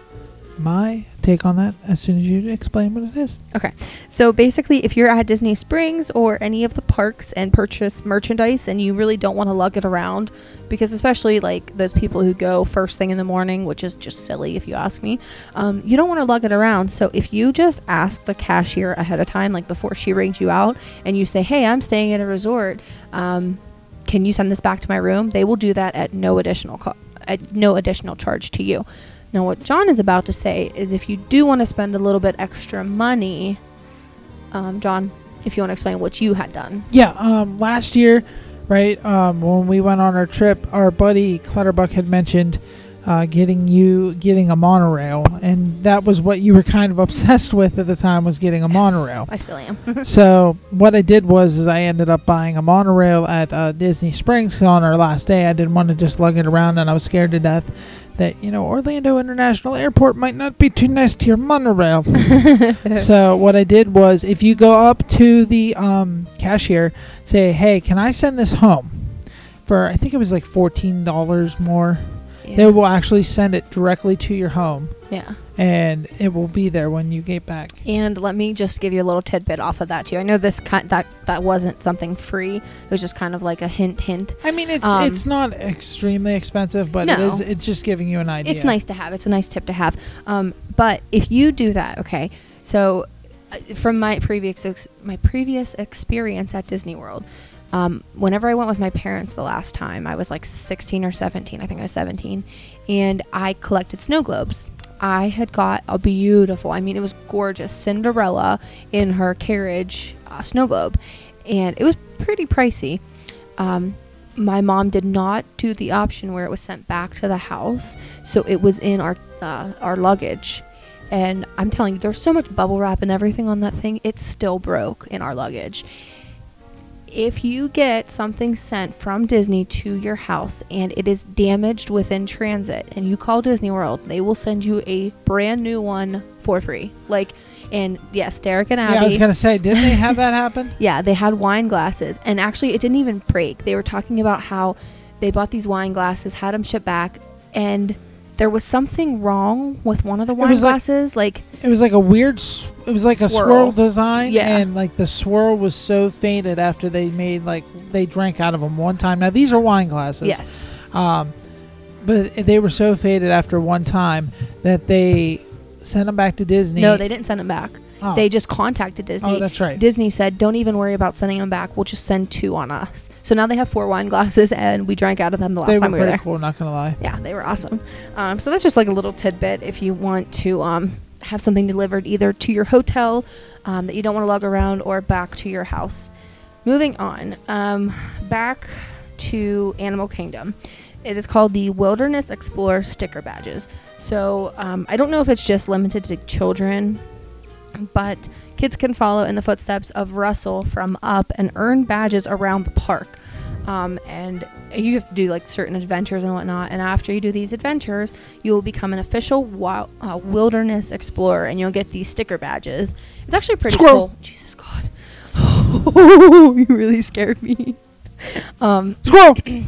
my take on that as soon as you explain what it is. Okay, so basically, if you're at Disney Springs or any of the parks and purchase merchandise and you really don't want to lug it around, because especially like those people who go first thing in the morning, which is just silly if you ask me, um, you don't want to lug it around. So if you just ask the cashier ahead of time, like before she rings you out, and you say, "Hey, I'm staying at a resort," um, can you send this back to my room? They will do that at no additional co- at no additional charge to you. Now, what John is about to say is if you do want to spend a little bit extra money, um, John, if you want to explain what you had done. Yeah, um, last year, right, um, when we went on our trip, our buddy Clutterbuck had mentioned uh, getting you getting a monorail, and that was what you were kind of obsessed with at the time was getting a monorail. I still am. so what I did was is I ended up buying a monorail at uh, Disney Springs on our last day. I didn't want to just lug it around, and I was scared to death that you know Orlando International Airport might not be too nice to your monorail. so what I did was, if you go up to the um, cashier, say, "Hey, can I send this home?" For I think it was like fourteen dollars more. They will actually send it directly to your home, yeah. and it will be there when you get back. And let me just give you a little tidbit off of that too. I know this kind that that wasn't something free. It was just kind of like a hint, hint. I mean, it's Um, it's not extremely expensive, but it No. is. It's just giving you an idea. It's nice to have. It's a nice tip to have. Um, but if you do that, okay. So, uh, from my previous ex- my previous experience at Disney World, um, whenever I went with my parents the last time, I was like 16 or 17. I think I was 17, and I collected snow globes. I had got a beautiful, I mean, it was gorgeous Cinderella in her carriage uh, snow globe, and it was pretty pricey. Um, my mom did not do the option where it was sent back to the house, so it was in our uh, our luggage. And I'm telling you, there's so much bubble wrap and everything on that thing. It still broke in our luggage. If you get something sent from Disney to your house and it is damaged within transit, and you call Disney World, they will send you a brand new one for free. Like, and yes, Derek and Abby. Yeah, I was gonna say, didn't they have that happen? Yeah, they had wine glasses, and actually, it didn't even break. They were talking about how they bought these wine glasses, had them shipped back, and there was something wrong with one of the wine was like- glasses. Like, It was like a weird. s- It was like a Swirl. swirl design, Yeah. and like the swirl was so faded after they made like they drank out of them one time. Now these are wine glasses. yes, Um, but they were so faded after one time that they sent them back to Disney. no, they didn't send them back. Oh. They just contacted Disney. Oh, that's right. Disney said, "Don't even worry about sending them back. We'll just send two on us." So now they have four wine glasses, and we drank out of them the last they were time we were there. cool. Not gonna lie. Yeah, they were awesome. Um, so that's just like a little tidbit if you want to um, have something delivered either to your hotel um, that you don't want to lug around or back to your house. Moving on, um, back to Animal Kingdom. It is called the Wilderness Explorer sticker badges. So um, I don't know if it's just limited to children, but kids can follow in the footsteps of Russell from Up and earn badges around the park. Um, and you have to do like certain adventures and whatnot. And after you do these adventures, you will become an official wild, uh, wilderness explorer, and you'll get these sticker badges. It's actually pretty Squirrel. cool. Jesus God, you really scared me. Um, Squirrel. okay,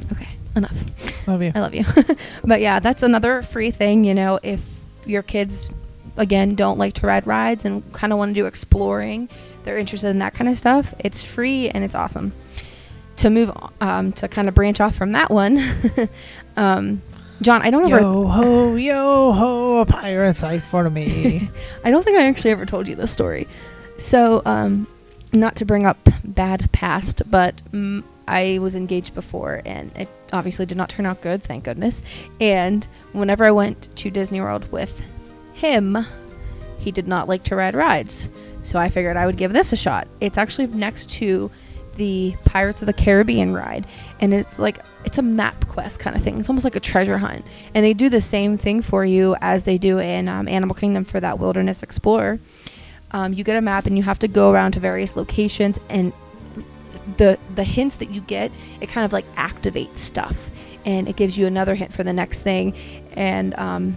enough. Love you. I love you. but yeah, that's another free thing, you know, if your kids again don't like to ride rides and kind of want to do exploring, they're interested in that kind of stuff. It's free and it's awesome. To move um, to kind of branch off from that one, um, John, I don't ever Yo ho, yo ho, a pirate's life for me. I don't think I actually ever told you this story. So, um, not to bring up bad past, but mm, I was engaged before, and it obviously did not turn out good, thank goodness. And whenever I went to Disney World with him, he did not like to ride rides. So I figured I would give this a shot. It's actually next to the Pirates of the Caribbean ride, and it's like it's a map quest kind of thing. It's almost like a treasure hunt, and they do the same thing for you as they do in um, Animal Kingdom for that Wilderness Explorer. Um, you get a map, and you have to go around to various locations, and the the hints that you get, it kind of like activates stuff, and it gives you another hint for the next thing, and um,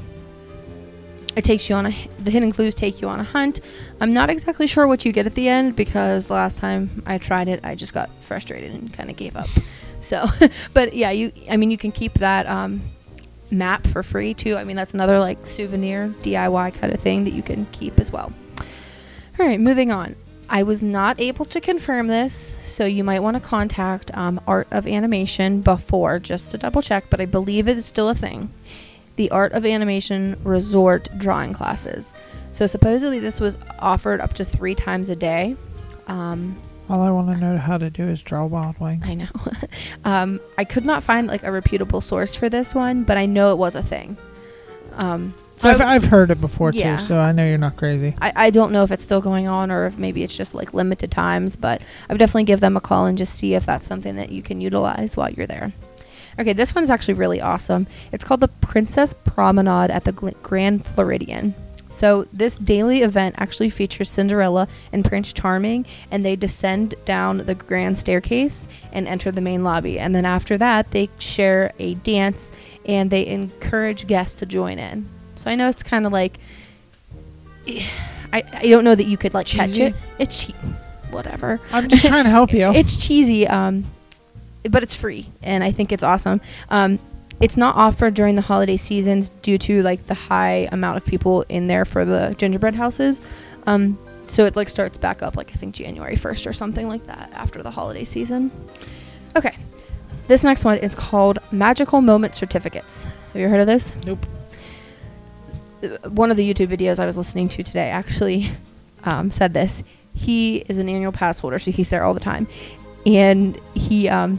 it takes you on a the hidden clues take you on a hunt. I'm not exactly sure what you get at the end because the last time I tried it, I just got frustrated and kind of gave up. So, but yeah, you I mean you can keep that um, map for free too. I mean that's another like souvenir DIY kind of thing that you can keep as well. All right, moving on. I was not able to confirm this, so you might want to contact um, Art of Animation before just to double check, but I believe it is still a thing. The Art of Animation Resort drawing classes. So supposedly this was offered up to three times a day. Um, All I want to know how to do is draw Wild Wing. I know. um, I could not find like a reputable source for this one, but I know it was a thing. Um, so I've, I've heard it before Yeah. too, so I know you're not crazy. I, I don't know if it's still going on or if maybe it's just like limited times, but I would definitely give them a call and just see if that's something that you can utilize while you're there. Okay, this one is actually really awesome. It's called the Princess Promenade at the Grand Floridian. So this daily event actually features Cinderella and Prince Charming, and they descend down the grand staircase and enter the main lobby. And then after that, they share a dance and they encourage guests to join in. So I know it's kind of like I, I don't know that you could like catch it. It's cheap. whatever. I'm just trying to help you. It's cheesy, um, but it's free, and I think it's awesome. Um, it's not offered during the holiday seasons due to like the high amount of people in there for the gingerbread houses. Um, so it like starts back up like I think January 1st or something like that after the holiday season. Okay. This next one is called Magical Moment Certificates. Have you heard of this? Nope. One of the YouTube videos I was listening to today actually um, said this. He is an annual pass holder, so he's there all the time. And he um,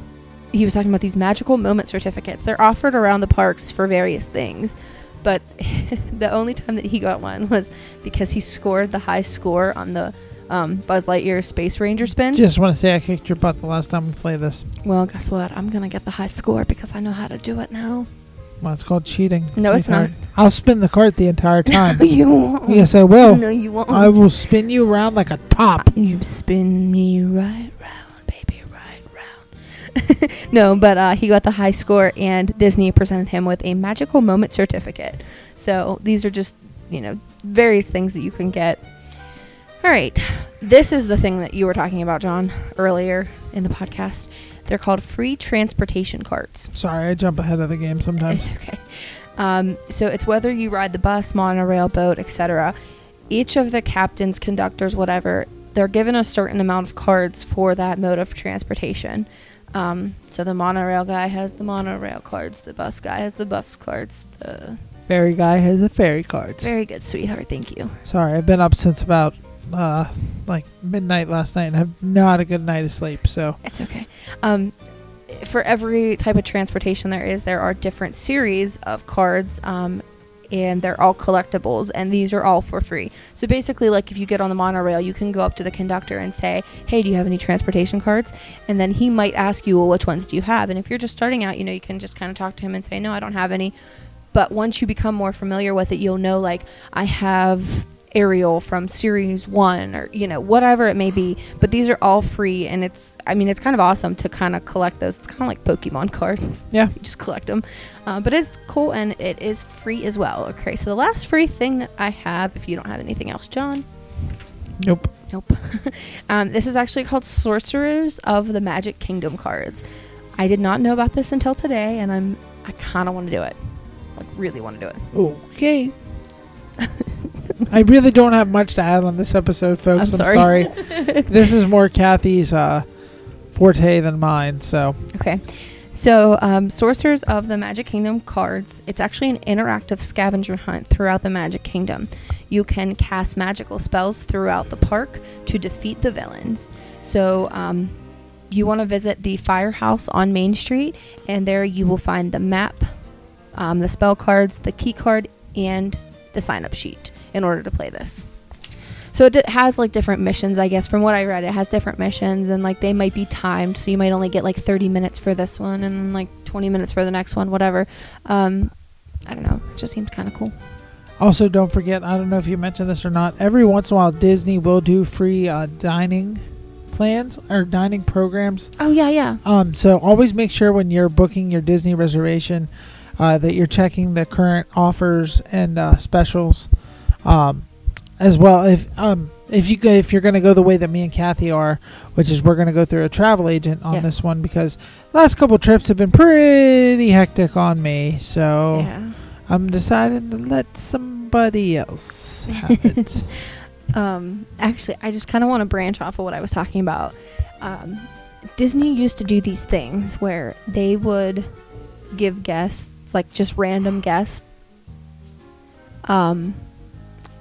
he was talking about these magical moment certificates. They're offered around the parks for various things. But the only time that he got one was because he scored the high score on the um, Buzz Lightyear Space Ranger spin. Just want to say I kicked your butt the last time we played this. well, guess what? I'm gonna get the high score because I know how to do it now. Well, it's called cheating. No, it's not. I'll spin the cart the entire time. you won't. yes, I will. No, you won't. I will spin you around like a top. You spin me right no, but uh, he got the high score, and Disney presented him with a magical moment certificate. So these are just, you know, various things that you can get. All right, this is the thing that you were talking about, John, earlier in the podcast. They're called free transportation carts. Sorry, I jump ahead of the game sometimes. It's okay. Um, so it's whether you ride the bus, monorail, boat, etc. Each of the captains, conductors, whatever, they're given a certain amount of cards for that mode of transportation. Um, so the monorail guy has the monorail cards, the bus guy has the bus cards. The ferry guy has the ferry cards. very good, sweetheart. Thank you. Sorry, I've been up since about uh like midnight last night and have not a good night of sleep. So It's okay. Um, for every type of transportation there is, there are different series of cards. Um, and they're all collectibles, and these are all for free. So basically, like if you get on the monorail, you can go up to the conductor and say, "Hey, do you have any transportation cards?" And then he might ask you, "Well, which ones do you have?" And if you're just starting out, you know, you can just kind of talk to him and say, "No, I don't have any." But once you become more familiar with it, you'll know like I have Ariel from series one or you know whatever it may be. But these are all free, and it's I mean it's kind of awesome to kind of collect those. It's kind of like Pokemon cards. Yeah. you just collect them. Uh, but it's cool and it is free as well. Okay, so the last free thing that I have, if you don't have anything else, John. Nope. Nope. um, this is actually called Sorcerers of the Magic Kingdom cards. I did not know about this until today, and I'm I kind of want to do it. Like really want to do it. Okay. I really don't have much to add on this episode, folks. I'm I'm, sorry. sorry. this is more Kathy's uh, forte than mine. So Okay. So, um, Sorcerers of the Magic Kingdom cards, it's actually an interactive scavenger hunt throughout the Magic Kingdom. You can cast magical spells throughout the park to defeat the villains. So, um, you want to visit the firehouse on Main Street, and there you will find the map, um, the spell cards, the key card, and the sign up sheet in order to play this. So it d- has like different missions, I guess. From what I read, it has different missions, and like they might be timed, so you might only get like 30 minutes for this one, and like 20 minutes for the next one, whatever. Um, I don't know. It just seems kind of cool. Also, don't forget, I don't know if you mentioned this or not, every once in a while Disney will do free uh, dining plans or dining programs. Oh yeah, yeah. Um, so always make sure when you're booking your Disney reservation uh, that you're checking the current offers and uh, specials, um, as well. If um, if you go, if you're going to go the way that me and Kathy are, which is we're going to go through a travel agent on Yes. this one because last couple trips have been pretty hectic on me. So Yeah. I'm deciding to let somebody else have it. Um, actually, I just kind of want to branch off of what I was talking about. Um, Disney used to do these things where they would give guests, like just random guests, um,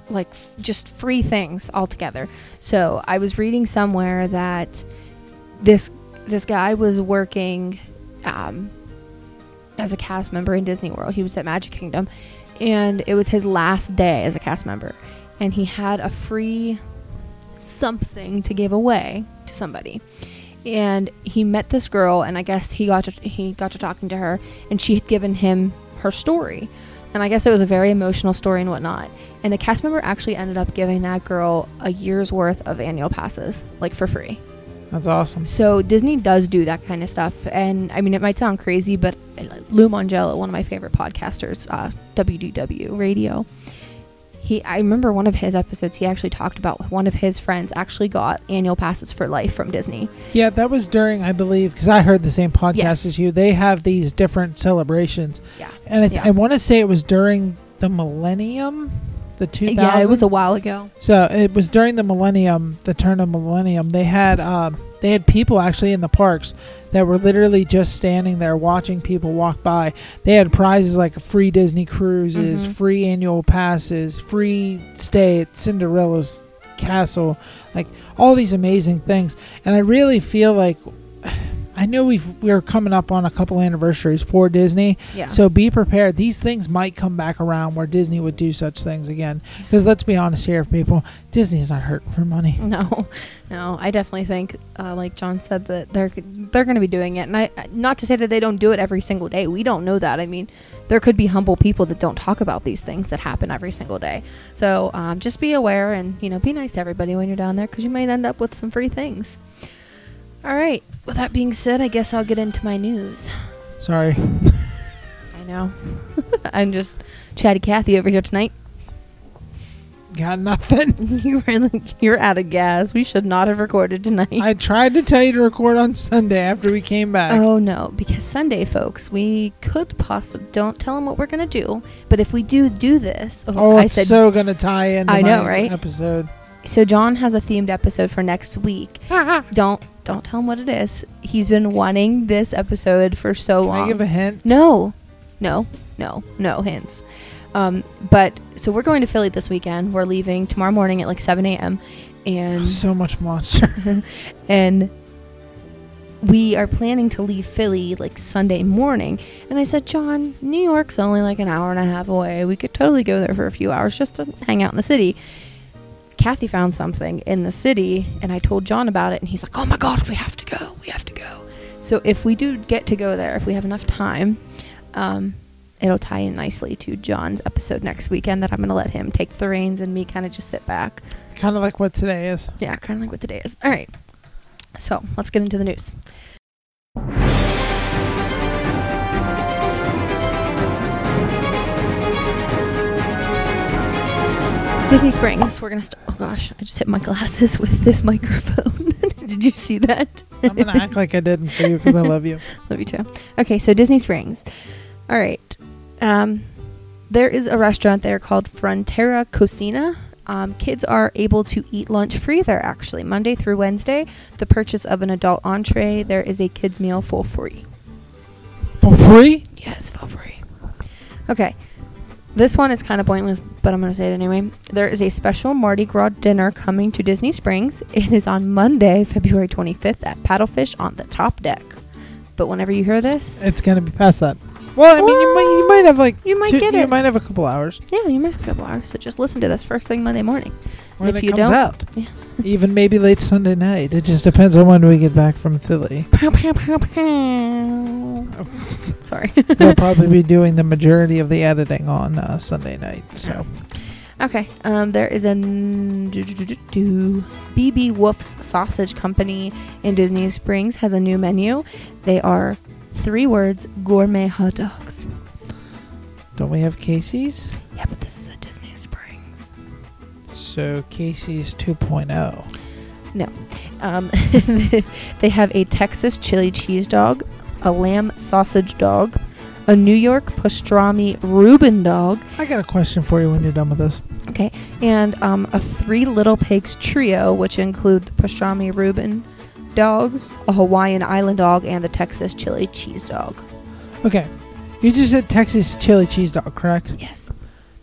like f- just free things altogether. So I was reading somewhere that this this guy was working um, as a cast member in Disney World. He was at Magic Kingdom, and it was his last day as a cast member, and he had a free something to give away to somebody. And he met this girl, and I guess he got to, he got to talking to her, and she had given him her story. And I guess it was a very emotional story and whatnot. And the cast member actually ended up giving that girl a year's worth of annual passes, like for free. That's awesome. So Disney does do that kind of stuff, and I mean it might sound crazy, but Lou Mongello, one of my favorite podcasters, uh, WDW Radio, he I remember one of his episodes. He actually talked about one of his friends actually got annual passes for life from Disney. Yeah, that was during, I believe, because I heard the same podcast Yes. as you. They have these different celebrations, Yeah, and I, th- Yeah. I want to say it was during the millennium, the 2000. yeah, it was a while ago. so it was during the millennium, the turn of millennium. They had um, they had people actually in the parks that were literally just standing there watching people walk by. They had prizes like free Disney cruises, Mhm. free annual passes, free stay at Cinderella's castle, like all these amazing things. And I really feel like I know we've we're coming up on a couple anniversaries for Disney. Yeah. So be prepared. These things might come back around where Disney would do such things again. Because let's be honest here, people, Disney's not hurting for money. No, no, I definitely think, uh, like John said, that they're they're going to be doing it, and I not to say that they don't do it every single day. We don't know that. I mean, there could be humble people that don't talk about these things that happen every single day. So um, just be aware, and you know, be nice to everybody when you're down there, because you might end up with some free things. All right. With that being said, I guess I'll get into my news. Sorry. I know. I'm just chatty Cathy over here tonight. Got nothing. you really, you're out of gas. We should not have recorded tonight. I tried to tell you to record on Sunday after we came back. Oh no, because Sunday, folks, we could possibly don't tell them what we're gonna do. But if we do do this, oh, Oh, I it's said so gonna tie in. I know, right? Episode. so. John has a themed episode for next week. don't don't tell him what it is. He's been wanting this episode for so Can long. I give a hint? no, no, no, no hints. Um, but so we're going to Philly this weekend. We're leaving tomorrow morning at like 7 a.m. and So much monster. and we are planning to leave Philly like Sunday morning. And I said, John, New York's only like an hour and a half away. We could totally go there for a few hours just to hang out in the city. Kathy found something in the city, and I told John about it, and he's like, "Oh my God, we have to go! We have to go!" So if we do get to go there, if we have enough time, um, it'll tie in nicely to John's episode next weekend. That I'm gonna let him take the reins and me kind of just sit back. Kind of like what today is. Yeah, kind of like what today is. All right. So let's get into the news. Disney Springs. We're gonna. St- oh gosh, I just hit my glasses with this microphone. Did you see that? I'm gonna act like I didn't for you because I love you. Love you too. Okay, so Disney Springs. All right. Um, there is a restaurant there called Frontera Cocina. Um, kids are able to eat lunch free there actually, Monday through Wednesday. The purchase of an adult entree, there is a kids meal for free. For free? Yes, for free. Okay. This one is kind of pointless, but I'm going to say it anyway. There is a special Mardi Gras dinner coming to Disney Springs. It is on Monday, February 25th at Paddlefish on the top deck. But whenever you hear this, It's gonna be past that. Well, I mean, you might you might have like You might two- get you it. might have a couple hours yeah, you might have a couple hours. So just listen to this first thing Monday morning. when if it you comes don't- out. Yeah. Even maybe late Sunday night. It just depends on when we get back from Philly. Pow, pow, pow, pow. Sorry. We'll probably be doing the majority of the editing on uh, Sunday night. So Okay. Um, there is a n- do- do- do- do- do. BB Wolf's Sausage Company in Disney Springs has a new menu. They are three words: gourmet hot dogs. don't we have Casey's? Yeah, but this is a Disney Springs. So Casey's oh. 2.0. Um, they have a Texas chili cheese dog, a lamb sausage dog, a New York pastrami Reuben dog, I got a question for you when you're done with this. Okay, and um, a Three Little Pigs trio, which include the pastrami Reuben dog, a Hawaiian Island dog, and the Texas chili cheese dog. Okay, you just said Texas chili cheese dog, correct? Yes,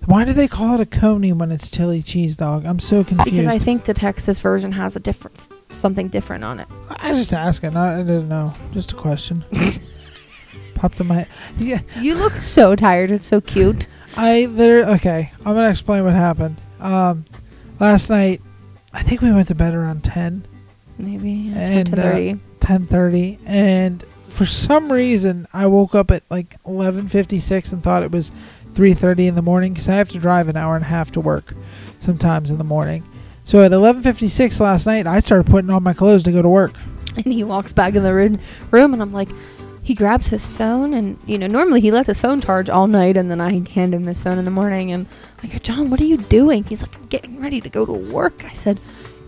Why do they call it a coney when it's chili cheese dog? I'm so confused. because I think the Texas version has a different something different on it. I was just asking. I, I didn't know. Just a question. Popped in my head. Yeah, You look so tired. It's so cute. I there. Okay, I'm gonna explain what happened. Um, last night, I think we went to bed around 10, Maybe And, 10 uh, 30. 10:30, and for some reason, I woke up at like 11:56 and thought it was 3:30 in the morning because I have to drive an hour and a half to work sometimes in the morning. So at 11:56 last night, I started putting on my clothes to go to work. And he walks back in the room, and I'm like, he grabs his phone, and you know, normally he lets his phone charge all night, and then I hand him his phone in the morning, and I go, John, what are you doing? He's like, I'm getting ready to go to work. I said,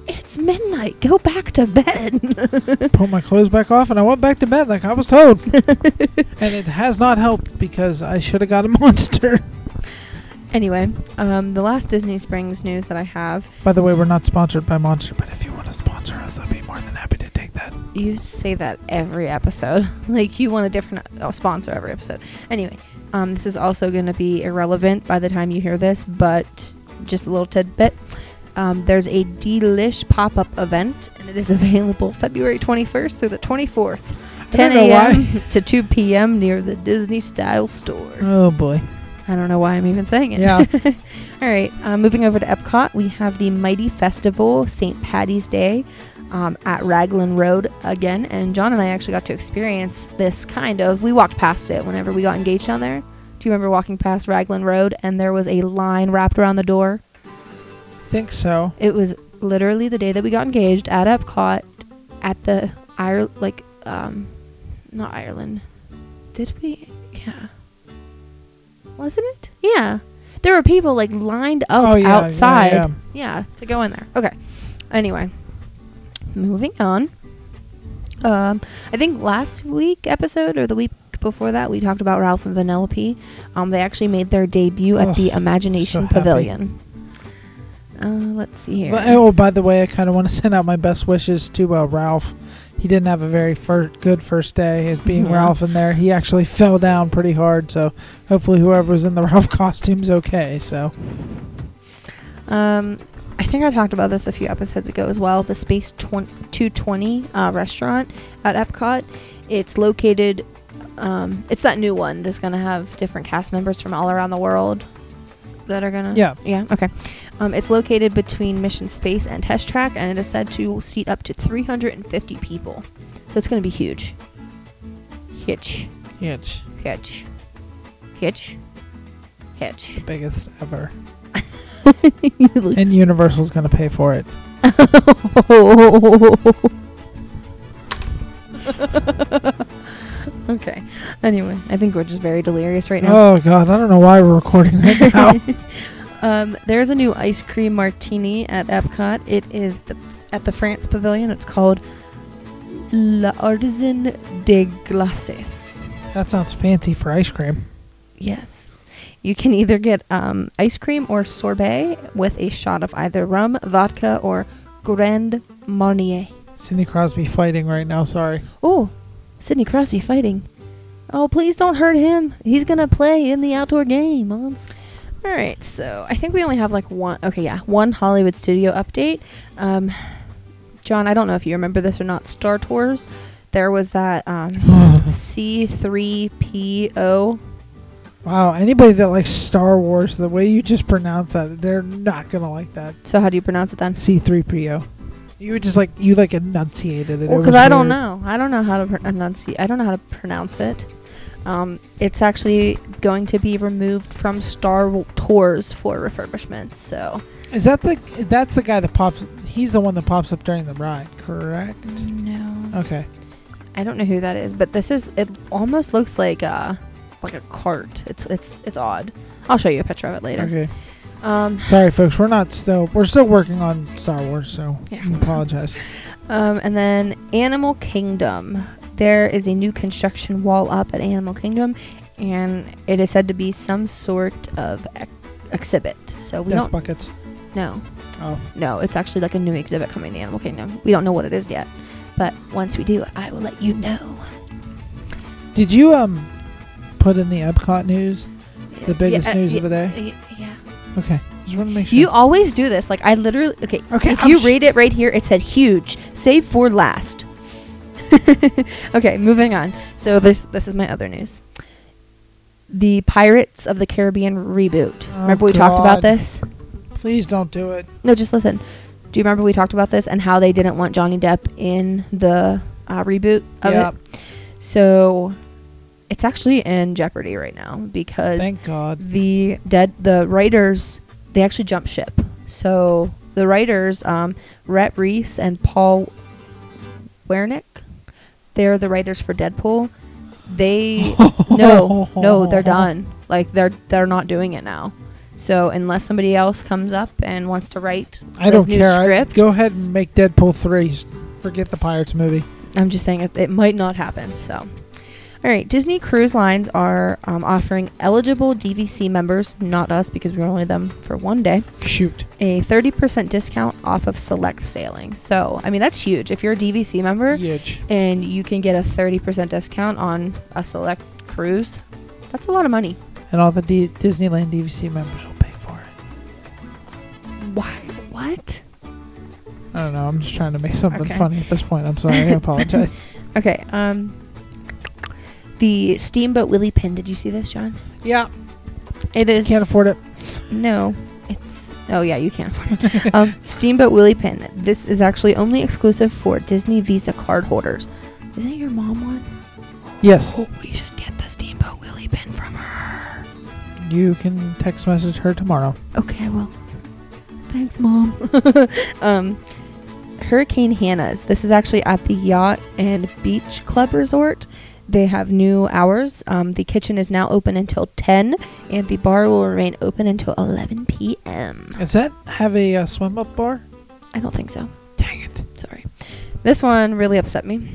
it's midnight. Go back to bed. put my clothes back off and I went back to bed like I was told. and it has not helped because I should have got a monster. anyway, um, the last Disney Springs news that I have, By the way, we're not sponsored by Monster, but if you want to sponsor us, I'd be more than happy to take that. you say that every episode. like you want a different uh, sponsor every episode. Anyway, um, this is also going to be irrelevant by the time you hear this, but just a little tidbit. Um, there's a Delish pop-up event, and it is available February 21st through the 24th, 10 a.m. to 2 p.m. near the Disney Style Store. Oh boy. I don't know why I'm even saying it. Yeah. All right. Uh, moving over to Epcot, we have the Mighty Festival St. Patty's Day um, at Raglan Road again. And John and I actually got to experience this kind of. We walked past it whenever we got engaged down there. Do you remember walking past Raglan Road and there was a line wrapped around the door? Think so. It was literally the day that we got engaged at Epcot at the Ire like um not Ireland. Did we? Yeah. Wasn't it? Yeah. There were people like lined up oh yeah. outside. Yeah, Yeah, to go in there. Okay. Anyway, moving on. Um, I think last week episode or the week before that we talked about Ralph and Vanellope. Um, they actually made their debut at the Imagination happy. Pavilion. Uh, let's see here. But- Oh, by the way, I kind of want to send out my best wishes to uh, Ralph. He didn't have a very fir- good first day being Mhm. Ralph in there. He actually fell down pretty hard, so hopefully whoever was in the Ralph costume's okay. So Um, I think I talked about this a few episodes ago as well. The Space 20, 220 uh, restaurant at Epcot. It's located. Um, it's that new one that's gonna have different cast members from all around the world that are gonna. Yeah. Yeah. Okay. Um, it's located between Mission Space and Test Track, and it is said to seat up to 350 people. So it's gonna be huge. Hitch, Hitch. hitch, hitch, hitch. The Biggest ever. And Universal's going to pay for it. okay. Anyway, I think we're just very delirious right now. Oh, God. I don't know why we're recording right now. Um, there's a new ice cream martini at Epcot. It is the, at the France Pavilion. It's called L'Artisan de Glaces. that sounds fancy for ice cream. Yes. You can either get um, ice cream or sorbet with a shot of either rum, vodka, or Grand Marnier. Sidney Crosby fighting right now. Sorry. Oh, Sidney Crosby fighting. Oh, please don't hurt him. He's gonna play in the outdoor game. All right, so I think we only have like one. Okay, yeah, one Hollywood studio update. Um, John, I don't know if you remember this or not. Star Tours. There was that um, C3PO. Wow. Anybody that likes Star Wars, the way you just pronounce that, they're not going to like that. So how do you pronounce it then? C3PO. You would just like, you like enunciated it. Well, because I don't know. I don't know how to pr- enunciate. I don't know how to pronounce it. Um, it's actually going to be removed from Star Tours for refurbishment. So Is that the, that's the guy that pops, he's the one that pops up during the ride, correct? no, Okay. I don't know who that is. But this is. It almost looks like a like a cart. It's it's it's odd. I'll show you a picture of it later. Okay. Um, Sorry, folks. We're not still, we're still working on Star Wars, so Yeah. I apologize. Um, and then Animal Kingdom. There is a new construction wall up at Animal Kingdom, and it is said to be some sort of ex- exhibit. So we Death don't buckets. know. Oh. No, it's actually like a new exhibit coming to Animal Kingdom. We don't know what it is yet, but once we do, I will let you know. Did you um put in the Epcot news? The biggest uh, news of the day? y- Yeah. Okay. Just want to make sure. You always do this. Like I literally. Okay. Okay, If I'm you sh- read it right here, it said huge. Save for last. okay, moving on. So this this is my other news. The Pirates of the Caribbean reboot. Oh, remember we talked about this? Please don't do it. No, just listen. Do you remember we talked about this and how they didn't want Johnny Depp in the uh, reboot of yeah. it? So it's actually in jeopardy right now because Thank God. the dead the writers they actually jumped ship. So the writers, um, Rhett Reese and Paul Wernick, they're the writers for Deadpool. They no no they're done. Like they're they're not doing it now. So unless somebody else comes up and wants to write I don't new care. I, go ahead and make Deadpool three. Forget the Pirates movie. I'm just saying it, it might not happen. So, all right, Disney Cruise Lines are um, offering eligible DVC members, not us because we were only them for one day, Shoot. a 30% discount off of select sailing. So, I mean, that's huge. If you're a DVC member Huge. and you can get a 30% discount on a select cruise, that's a lot of money. And all the D- Disneyland DVC members will pay for it. Why? What? I don't know. I'm just trying to make something Okay. funny at this point. I'm sorry. I apologize. Okay. Um, the Steamboat Willie Pin. Did you see this, John? yeah. It is. Can't afford it. No, it's. Oh yeah, you can afford it. um, Steamboat Willie Pin. This is actually only exclusive for Disney Visa card holders. Isn't your mom one? Yes. Oh, we should get the Steamboat Willie Pin from her. You can text message her tomorrow. Okay, well, thanks, mom. um, Hurricane Hanna's. This is actually at the Yacht and Beach Club Resort. They have new hours. Um, the kitchen is now open until 10, and the bar will remain open until 11 p.m. Does that have a uh, swim up bar? I don't think so. Dang it. Sorry. This one really upset me.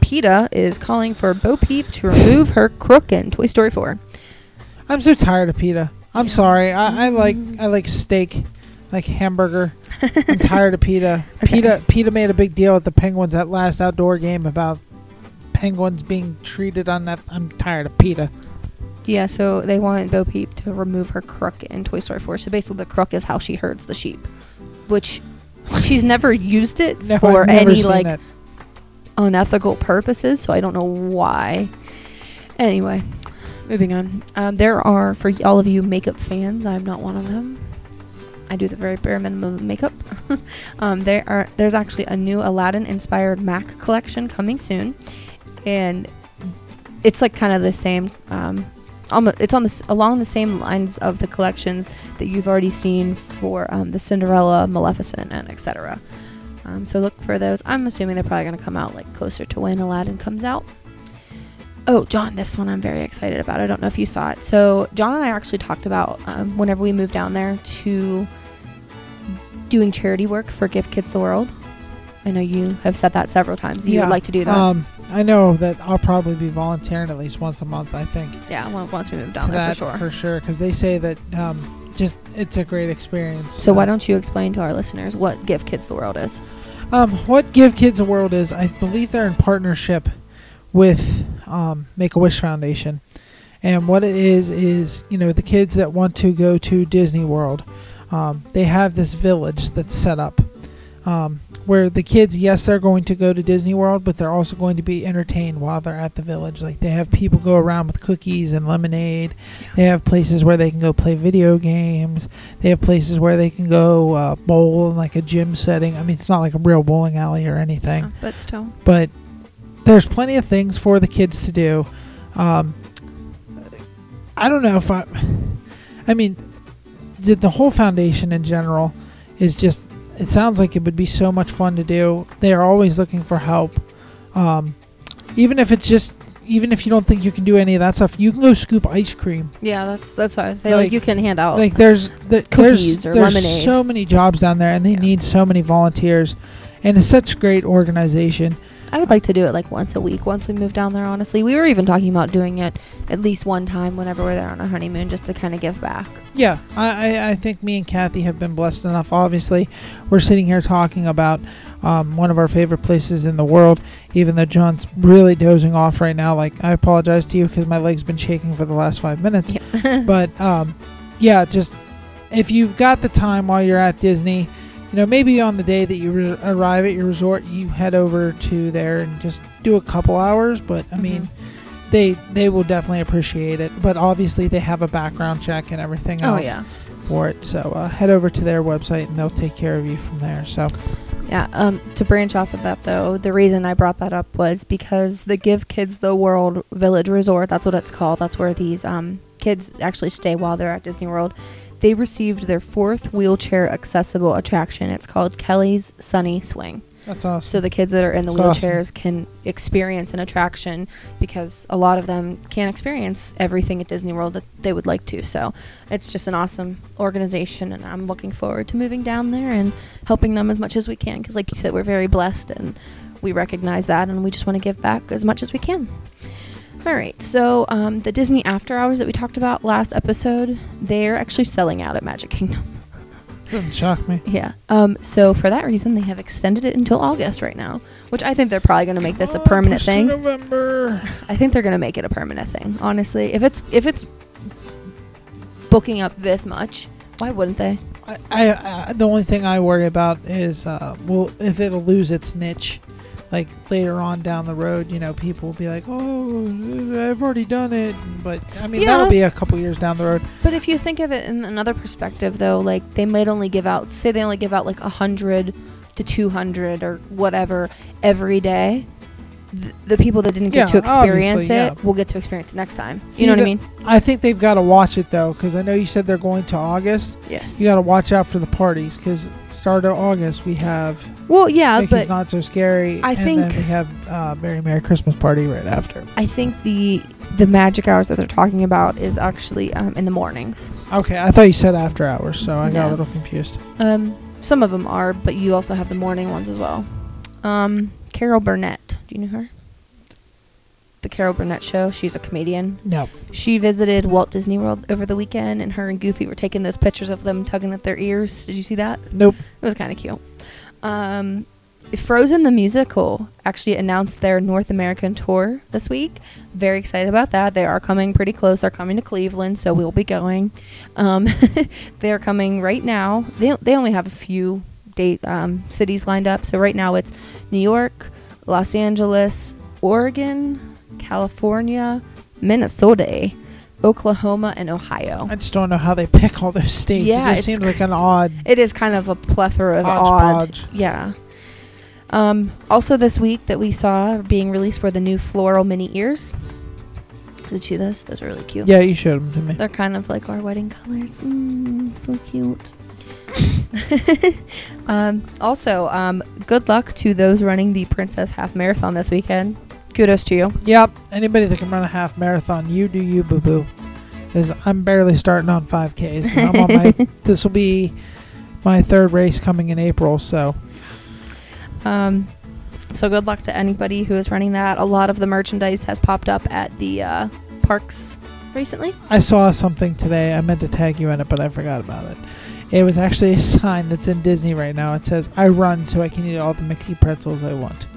PETA is calling for Bo Peep to remove her crook in Toy Story 4. I'm so tired of PETA. I'm Yeah. sorry. I, I like I like steak, like hamburger. I'm tired of PETA. Okay. PETA PETA made a big deal at the Penguins that last outdoor game about penguins being treated on that. I'm tired of PETA. Yeah, so they want Bo Peep to remove her crook in Toy Story 4. So basically, the crook is how she herds the sheep. which she's never used it No, for any like it. unethical purposes, so I don't know why. Anyway, moving on. Um, there are for all of you makeup fans. I'm not one of them. I do the very bare minimum of makeup. um, there are there's actually a new Aladdin inspired MAC collection coming soon, and it's like kind of the same. Um, almost, it's on the along the same lines of the collections that you've already seen for um, the Cinderella, Maleficent, and etc. Um, so look for those. I'm assuming they're probably going to come out like closer to when Aladdin comes out. Oh, John, this one I'm very excited about. I don't know if you saw it. So John and I actually talked about um, whenever we moved down there to doing charity work for Give Kids the World. I know you have said that several times. You would like to do that. Um, I know that I'll probably be volunteering at least once a month. I think yeah, on- once we move down to there that for sure. for sure because they say that um, just it's a great experience. So why Uh, don't you explain to our listeners what Give Kids the World is? Um, what Give Kids the World is, I believe they're in partnership with um, Make a Wish Foundation. And what it is, is, you know, the kids that want to go to Disney World, um, they have this village that's set up um, where the kids, yes, they're going to go to Disney World, but they're also going to be entertained while they're at the village. Like they have people go around with cookies and lemonade. They have places where they can go play video games. They have places where they can go uh, bowl in like a gym setting. I mean, it's not like a real bowling alley or anything, Uh, but still, but there's plenty of things for the kids to do. Um, I don't know if I. I mean, the whole foundation in general is just. It sounds like it would be so much fun to do. They are always looking for help, um, even if it's just. Even if you don't think you can do any of that stuff, you can go scoop ice cream. yeah, that's that's what I was saying. Like, Like- you can hand out Like there's the, Cookies there's, or there's lemonade. so many jobs down there, and they Yeah. need so many volunteers, and it's such great organization. I would like to do it like once a week once we move down there, honestly. We were even talking about doing it at least one time whenever we're there on our honeymoon just to kind of give back. Yeah, I, I, I think me and Kathy have been blessed enough. Obviously, we're sitting here talking about um, one of our favorite places in the world, even though John's really dozing off right now. Like, I apologize to you because my leg's been shaking for the last five minutes. but um, yeah, just if you've got the time while you're at Disney, you know, maybe on the day that you re- arrive at your resort, you head over to there and just do a couple hours. But I mean, they they will definitely appreciate it. But obviously, they have a background check and everything Oh, else yeah. for it. So uh, head over to their website and they'll take care of you from there. So Yeah, um, to branch off of that though, the reason I brought that up was because the Give Kids the World Village Resort, that's what it's called, that's where these um, kids actually stay while they're at Disney World. They received their fourth wheelchair accessible attraction. It's called Kelly's Sunny Swing. that's awesome. So the kids that are in the That's awesome. wheelchairs can experience an attraction because a lot of them can't experience everything at Disney World that they would like to. So it's just an awesome organization, and I'm looking forward to moving down there and helping them as much as we can. Because, like you said, we're very blessed and we recognize that, and we just want to give back as much as we can. All right, so um, the Disney After Hours that we talked about last episode, they're actually selling out at Magic Kingdom. doesn't shock me. Yeah. Um. So for that reason, they have extended it until August right now, which I think they're probably going to make this a permanent thing. November. I think they're going to make it a permanent thing. Honestly, if it's if it's booking up this much, why wouldn't they? I, I, I the only thing I worry about is uh, well if it'll lose its niche, like later on down the road, you know, people will be like, oh, I've already done it, but I mean Yeah. that'll be a couple years down the road. But if you think of it in another perspective, though, like they might only give out, say they only give out like a hundred to two hundred or whatever every day. Th- the people that didn't get Yeah, to experience it yeah. will get to experience it next time. See, you know what I mean? I think they've got to watch it though, because I know you said they're going to August. Yes. You got to watch out for the parties, because start of August we have well, yeah, but Not So Scary, I and think- then we have uh, Merry Merry Christmas Party right after. I think the the magic hours that they're talking about is actually um, in the mornings. Okay, I thought you said after hours, so I got a little confused. Um, some of them are, but you also have the morning ones as well. Um, Carol Burnett, do you know her? The Carol Burnett Show. She's a comedian. No. She visited Walt Disney World over the weekend, and her and Goofy were taking those pictures of them tugging at their ears. Did you see that? Nope. It was kind of cute. Um, Frozen the musical actually announced their North American tour this week. Very excited about that. They are coming pretty close. They're coming to Cleveland, so we'll be going. Um, they're coming right now. They they only have a few date um, cities lined up. So right now it's New York, Los Angeles, Oregon, California, Minnesota, Oklahoma, and Ohio. I just don't know how they pick all those states. Yeah, it just seems like an odd. It is kind of a plethora of odd. Yeah. Um, also, this week that we saw being released were the new floral mini ears. Did you see those? Those are really cute. Yeah, you showed them to me. They're kind of like our wedding colors. Mm, so cute. um, also, um, good luck to those running the Princess Half Marathon this weekend. Kudos to you. Yep. Anybody that can run a half marathon, you do you, boo boo. Because I'm barely starting on 5Ks. and I'm on my. This will be my third race coming in April. So Um, so good luck to anybody who is running that. A lot of the merchandise has popped up at the uh, parks recently. I saw something today. I meant to tag you in it, but I forgot about it. It was actually a sign that's in Disney right now. It says, "I run so I can eat all the Mickey pretzels I want."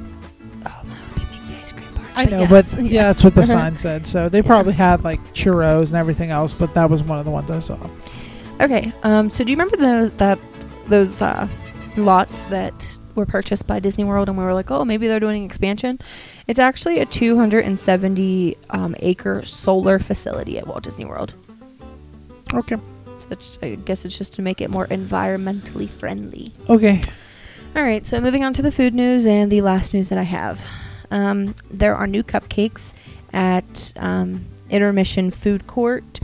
I know, yes, but yeah, that's what the sign said. So they Yeah. probably had like churros and everything else, but that was one of the ones I saw. Okay. Um. So do you remember those that those uh, lots that were purchased by Disney World, and we were like, oh, maybe they're doing an expansion? It's actually a 270 um, acre solar facility at Walt Disney World. Okay. So it's, I guess it's just to make it more environmentally friendly. Okay. All right, so moving on to the food news and the last news that I have. Um, there are new cupcakes at um, Intermission Food Court.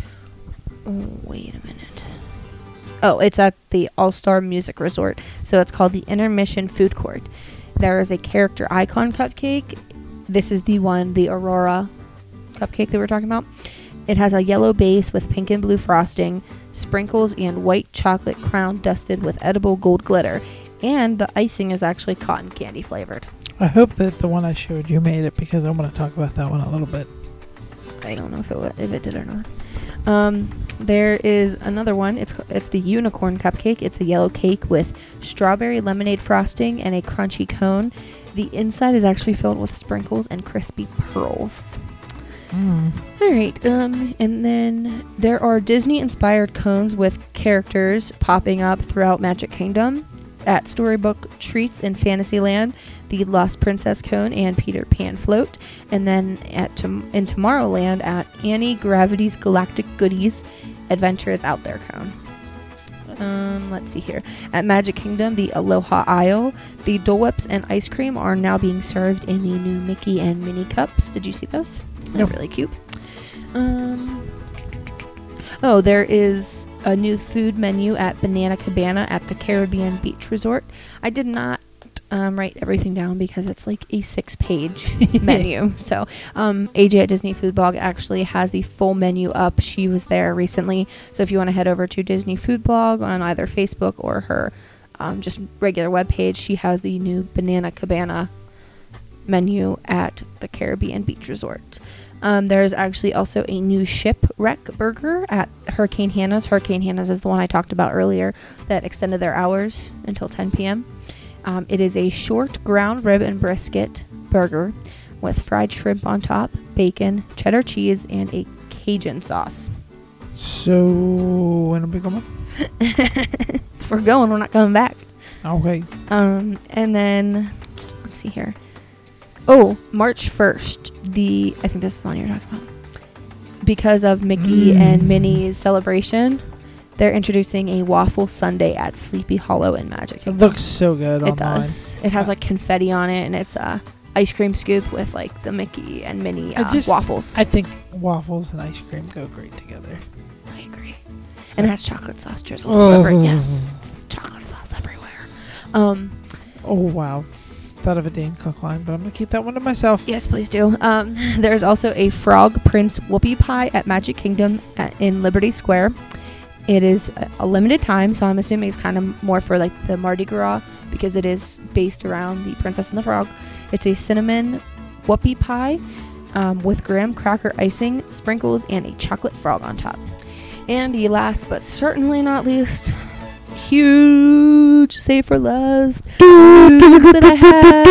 Oh, wait a minute. Oh, it's at the All Star Music Resort. So it's called the Intermission Food Court. There is a character icon cupcake. This is the one, the Aurora cupcake that we're talking about. It has a yellow base with pink and blue frosting, sprinkles, and white chocolate crown dusted with edible gold glitter. And the icing is actually cotton candy flavored. I hope that the one I showed you made it because I want to talk about that one a little bit. I don't know if it if it did or not. Um, there is another one. It's it's the unicorn cupcake. It's a yellow cake with strawberry lemonade frosting and a crunchy cone. The inside is actually filled with sprinkles and crispy pearls. Mm. All right. Um, and then there are Disney-inspired cones with characters popping up throughout Magic Kingdom. At Storybook Treats in Fantasyland, the Lost Princess cone and Peter Pan float, and then at tom- in Tomorrowland at Auntie Gravity's Galactic Goodies Adventure is out there cone. Um, let's see here. At Magic Kingdom, the Aloha Isle, the Dole Whips and ice cream are now being served in the new Mickey and Minnie cups. Did you see those? They're Nope. really cute. Um, oh, there is a new food menu at Banana Cabana at the Caribbean Beach Resort. I did not um, write everything down because it's like a six-page menu. So um, AJ at Disney Food Blog actually has the full menu up. She was there recently, so if you want to head over to Disney Food Blog on either Facebook or her um, just regular webpage, she has the new Banana Cabana menu at the Caribbean Beach Resort. Um, there's actually also a new shipwreck burger at Hurricane Hannah's. Hurricane Hannah's is the one I talked about earlier that extended their hours until 10 p.m. Um, it is a short ground rib and brisket burger with fried shrimp on top, bacon, cheddar cheese, and a Cajun sauce. So when are we going? If we're going, we're not coming back. Okay. Um, and then let's see here. Oh, March first. The I think this is the one you're talking about. Because of Mickey and Minnie's celebration, they're introducing a waffle sundae at Sleepy Hollow in Magic. Kingdom. It looks so good It online. does. It has like confetti on it, and it's a ice cream scoop with like the Mickey and Minnie I uh, just- waffles. I think waffles and ice cream go great together. I agree. And it has chocolate sauce drizzled Oh. over it. Yes, chocolate sauce everywhere. Um, Oh wow. Thought of a Dane Cook line, but I'm gonna keep that one to myself. Yes, please do. Um, there's also a Frog Prince Whoopie Pie at Magic Kingdom at, in Liberty Square. It is a, limited time, so I'm assuming it's kind of more for like the Mardi Gras because it is based around the Princess and the Frog. It's a cinnamon whoopie pie um, with graham cracker icing, sprinkles, and a chocolate frog on top. And the last but certainly not least, huge save for last news that I have.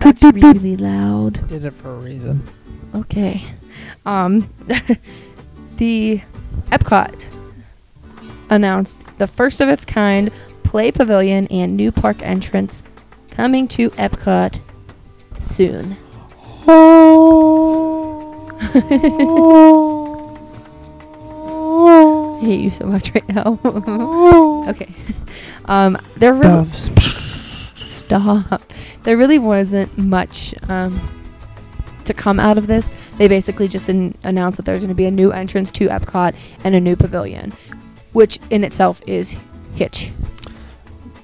That's really loud. Did it for a reason. Okay. Um, the Epcot announced the first of its kind play pavilion and new park entrance coming to Epcot soon. I hate you so much right now. okay. Um, there really Doves. stop. There really wasn't much um, to come out of this. They basically just an- announced that there's going to be a new entrance to Epcot and a new pavilion, which in itself is Hitch.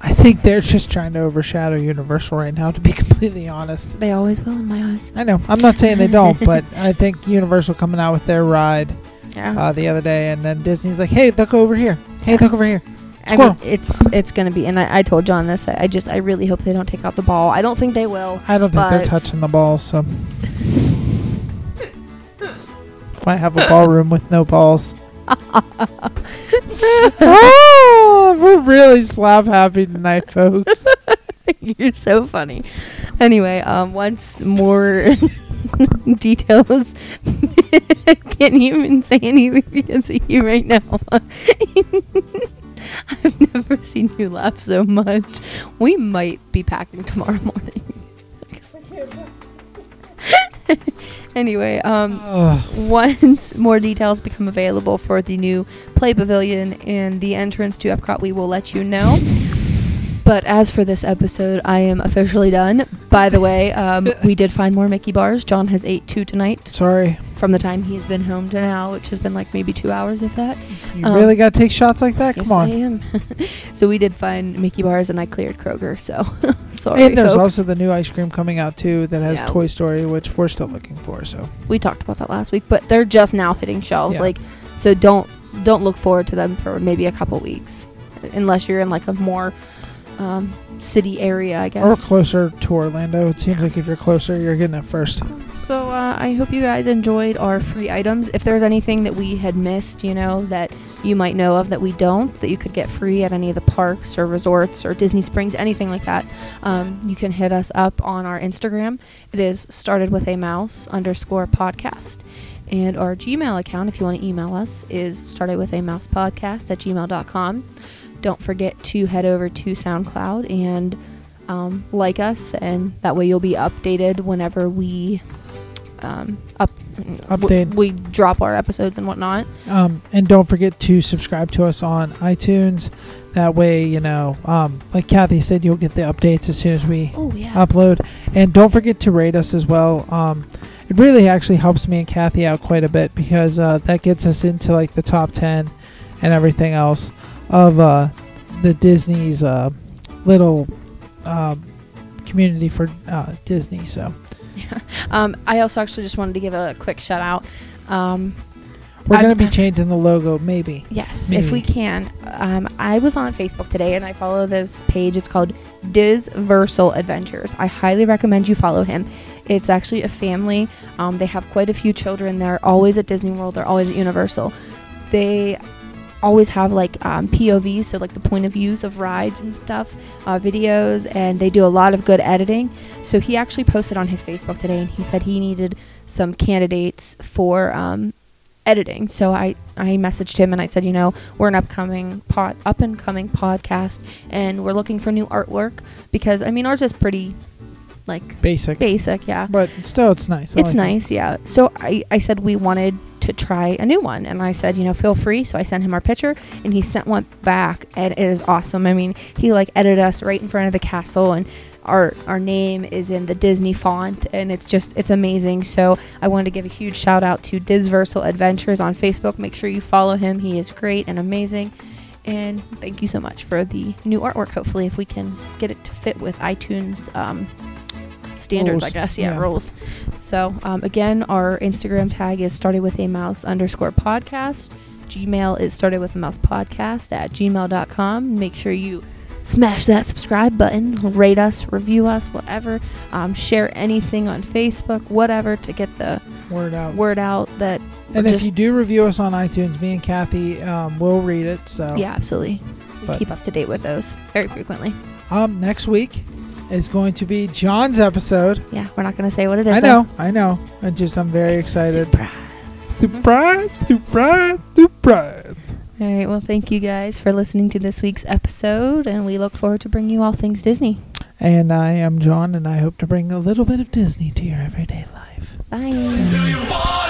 I think they're just trying to overshadow Universal right now, to be completely honest. They always will in my eyes. I know. I'm not saying they don't, but I think Universal coming out with their ride Yeah. uh, the other day, and then Disney's like, "Hey, look over here. Hey, look over here." I mean, it's it's gonna be, and I, I told John this. I, I just I really hope they don't take out the ball. I don't think they will. I don't think they're touching the ball, so might have a ballroom with no balls. oh, we're really slap happy tonight, folks. You're so funny. Anyway, um, once more details. Can't even say anything because of you right now. I've never seen you laugh so much. We might be packing tomorrow morning. anyway, um, once more details become available for the new play pavilion and the entrance to Epcot, we will let you know. But as for this episode, I am officially done. By the way, um, we did find more Mickey bars. John has ate two tonight Sorry, from the time he's been home to now, which has been like maybe two hours, if that. you Um, really got to take shots like that? yes, Come on. I am. so we did find Mickey bars, and I cleared Kroger. So sorry, And there's folks. also the new ice cream coming out too that has Yeah. Toy Story, which we're still looking for. So we talked about that last week, but they're just now hitting shelves. Yeah. Like, so don't don't look forward to them for maybe a couple weeks, unless you're in like a more um, city area, I guess. or closer to Orlando. It seems like if you're closer, you're getting it first. So uh, I hope you guys enjoyed our free items. If there's anything that we had missed, you know, that you might know of that we don't, that you could get free at any of the parks or resorts or Disney Springs, anything like that, um, you can hit us up on our Instagram. It is started with a mouse underscore podcast. And our Gmail account, if you want to email us, is started with a mouse podcast at gmail.com. Don't forget to head over to SoundCloud and um, like us, and that way you'll be updated whenever we um, up Update. we drop our episodes and whatnot. Um, and don't forget to subscribe to us on iTunes. That way, you know, um, like Kathy said, you'll get the updates as soon as we Oh yeah, upload. And don't forget to rate us as well. Um, it really actually helps me and Kathy out quite a bit because uh, that gets us into like the top 10 and everything else of uh, the Disney's uh, little um, community for uh, Disney. So yeah. um, I also actually just wanted to give a quick shout out. Um, we're going to be changing the logo, maybe. Yes, if we can. Um, I was on Facebook today and I follow this page. It's called Disversal Adventures. I highly recommend you follow him. It's actually a family. Um, they have quite a few children. They're always at Disney World. They're always at Universal. They always have like um, POVs, so like the point of views of rides and stuff, uh, videos, and they do a lot of good editing. So he actually posted on his Facebook today, and he said he needed some candidates for um, editing. So I I messaged him and I said, you know, we're an upcoming pod, up and coming podcast, and we're looking for new artwork because I mean ours is pretty like Basic. basic, yeah. But still, it's nice. I It's like it. nice, yeah. So I, I said we wanted to try a new one, and I said, you know, feel free. So I sent him our picture, and he sent one back, and it is awesome. I mean, he like edited us right in front of the castle, and our our name is in the Disney font, and it's just it's amazing. So I wanted to give a huge shout out to Disversal Adventures on Facebook. Make sure you follow him; he is great and amazing. And thank you so much for the new artwork. Hopefully, if we can get it to fit with iTunes um, standards, I Rules, guess. Yeah, yeah. rules. So um, again, our Instagram tag is started with a mouse underscore podcast. Gmail is started with a mouse podcast at gmail.com. Make sure you smash that subscribe button, rate us, review us, whatever. Um, share anything on Facebook, whatever, to get the Word out. word out that. And if you do review us on iTunes, me and Kathy um, will read it. So yeah, absolutely. We But- keep up to date with those very frequently. um, next week is going to be John's episode. Yeah, we're not going to say what it is. I though. know, I know. I just I'm very It's excited. surprise. Surprise! Surprise! Surprise! All right. Well, thank you guys for listening to this week's episode, and we look forward to bringing you all things Disney. And I am John, and I hope to bring a little bit of Disney to your everyday life. Bye. Till you fall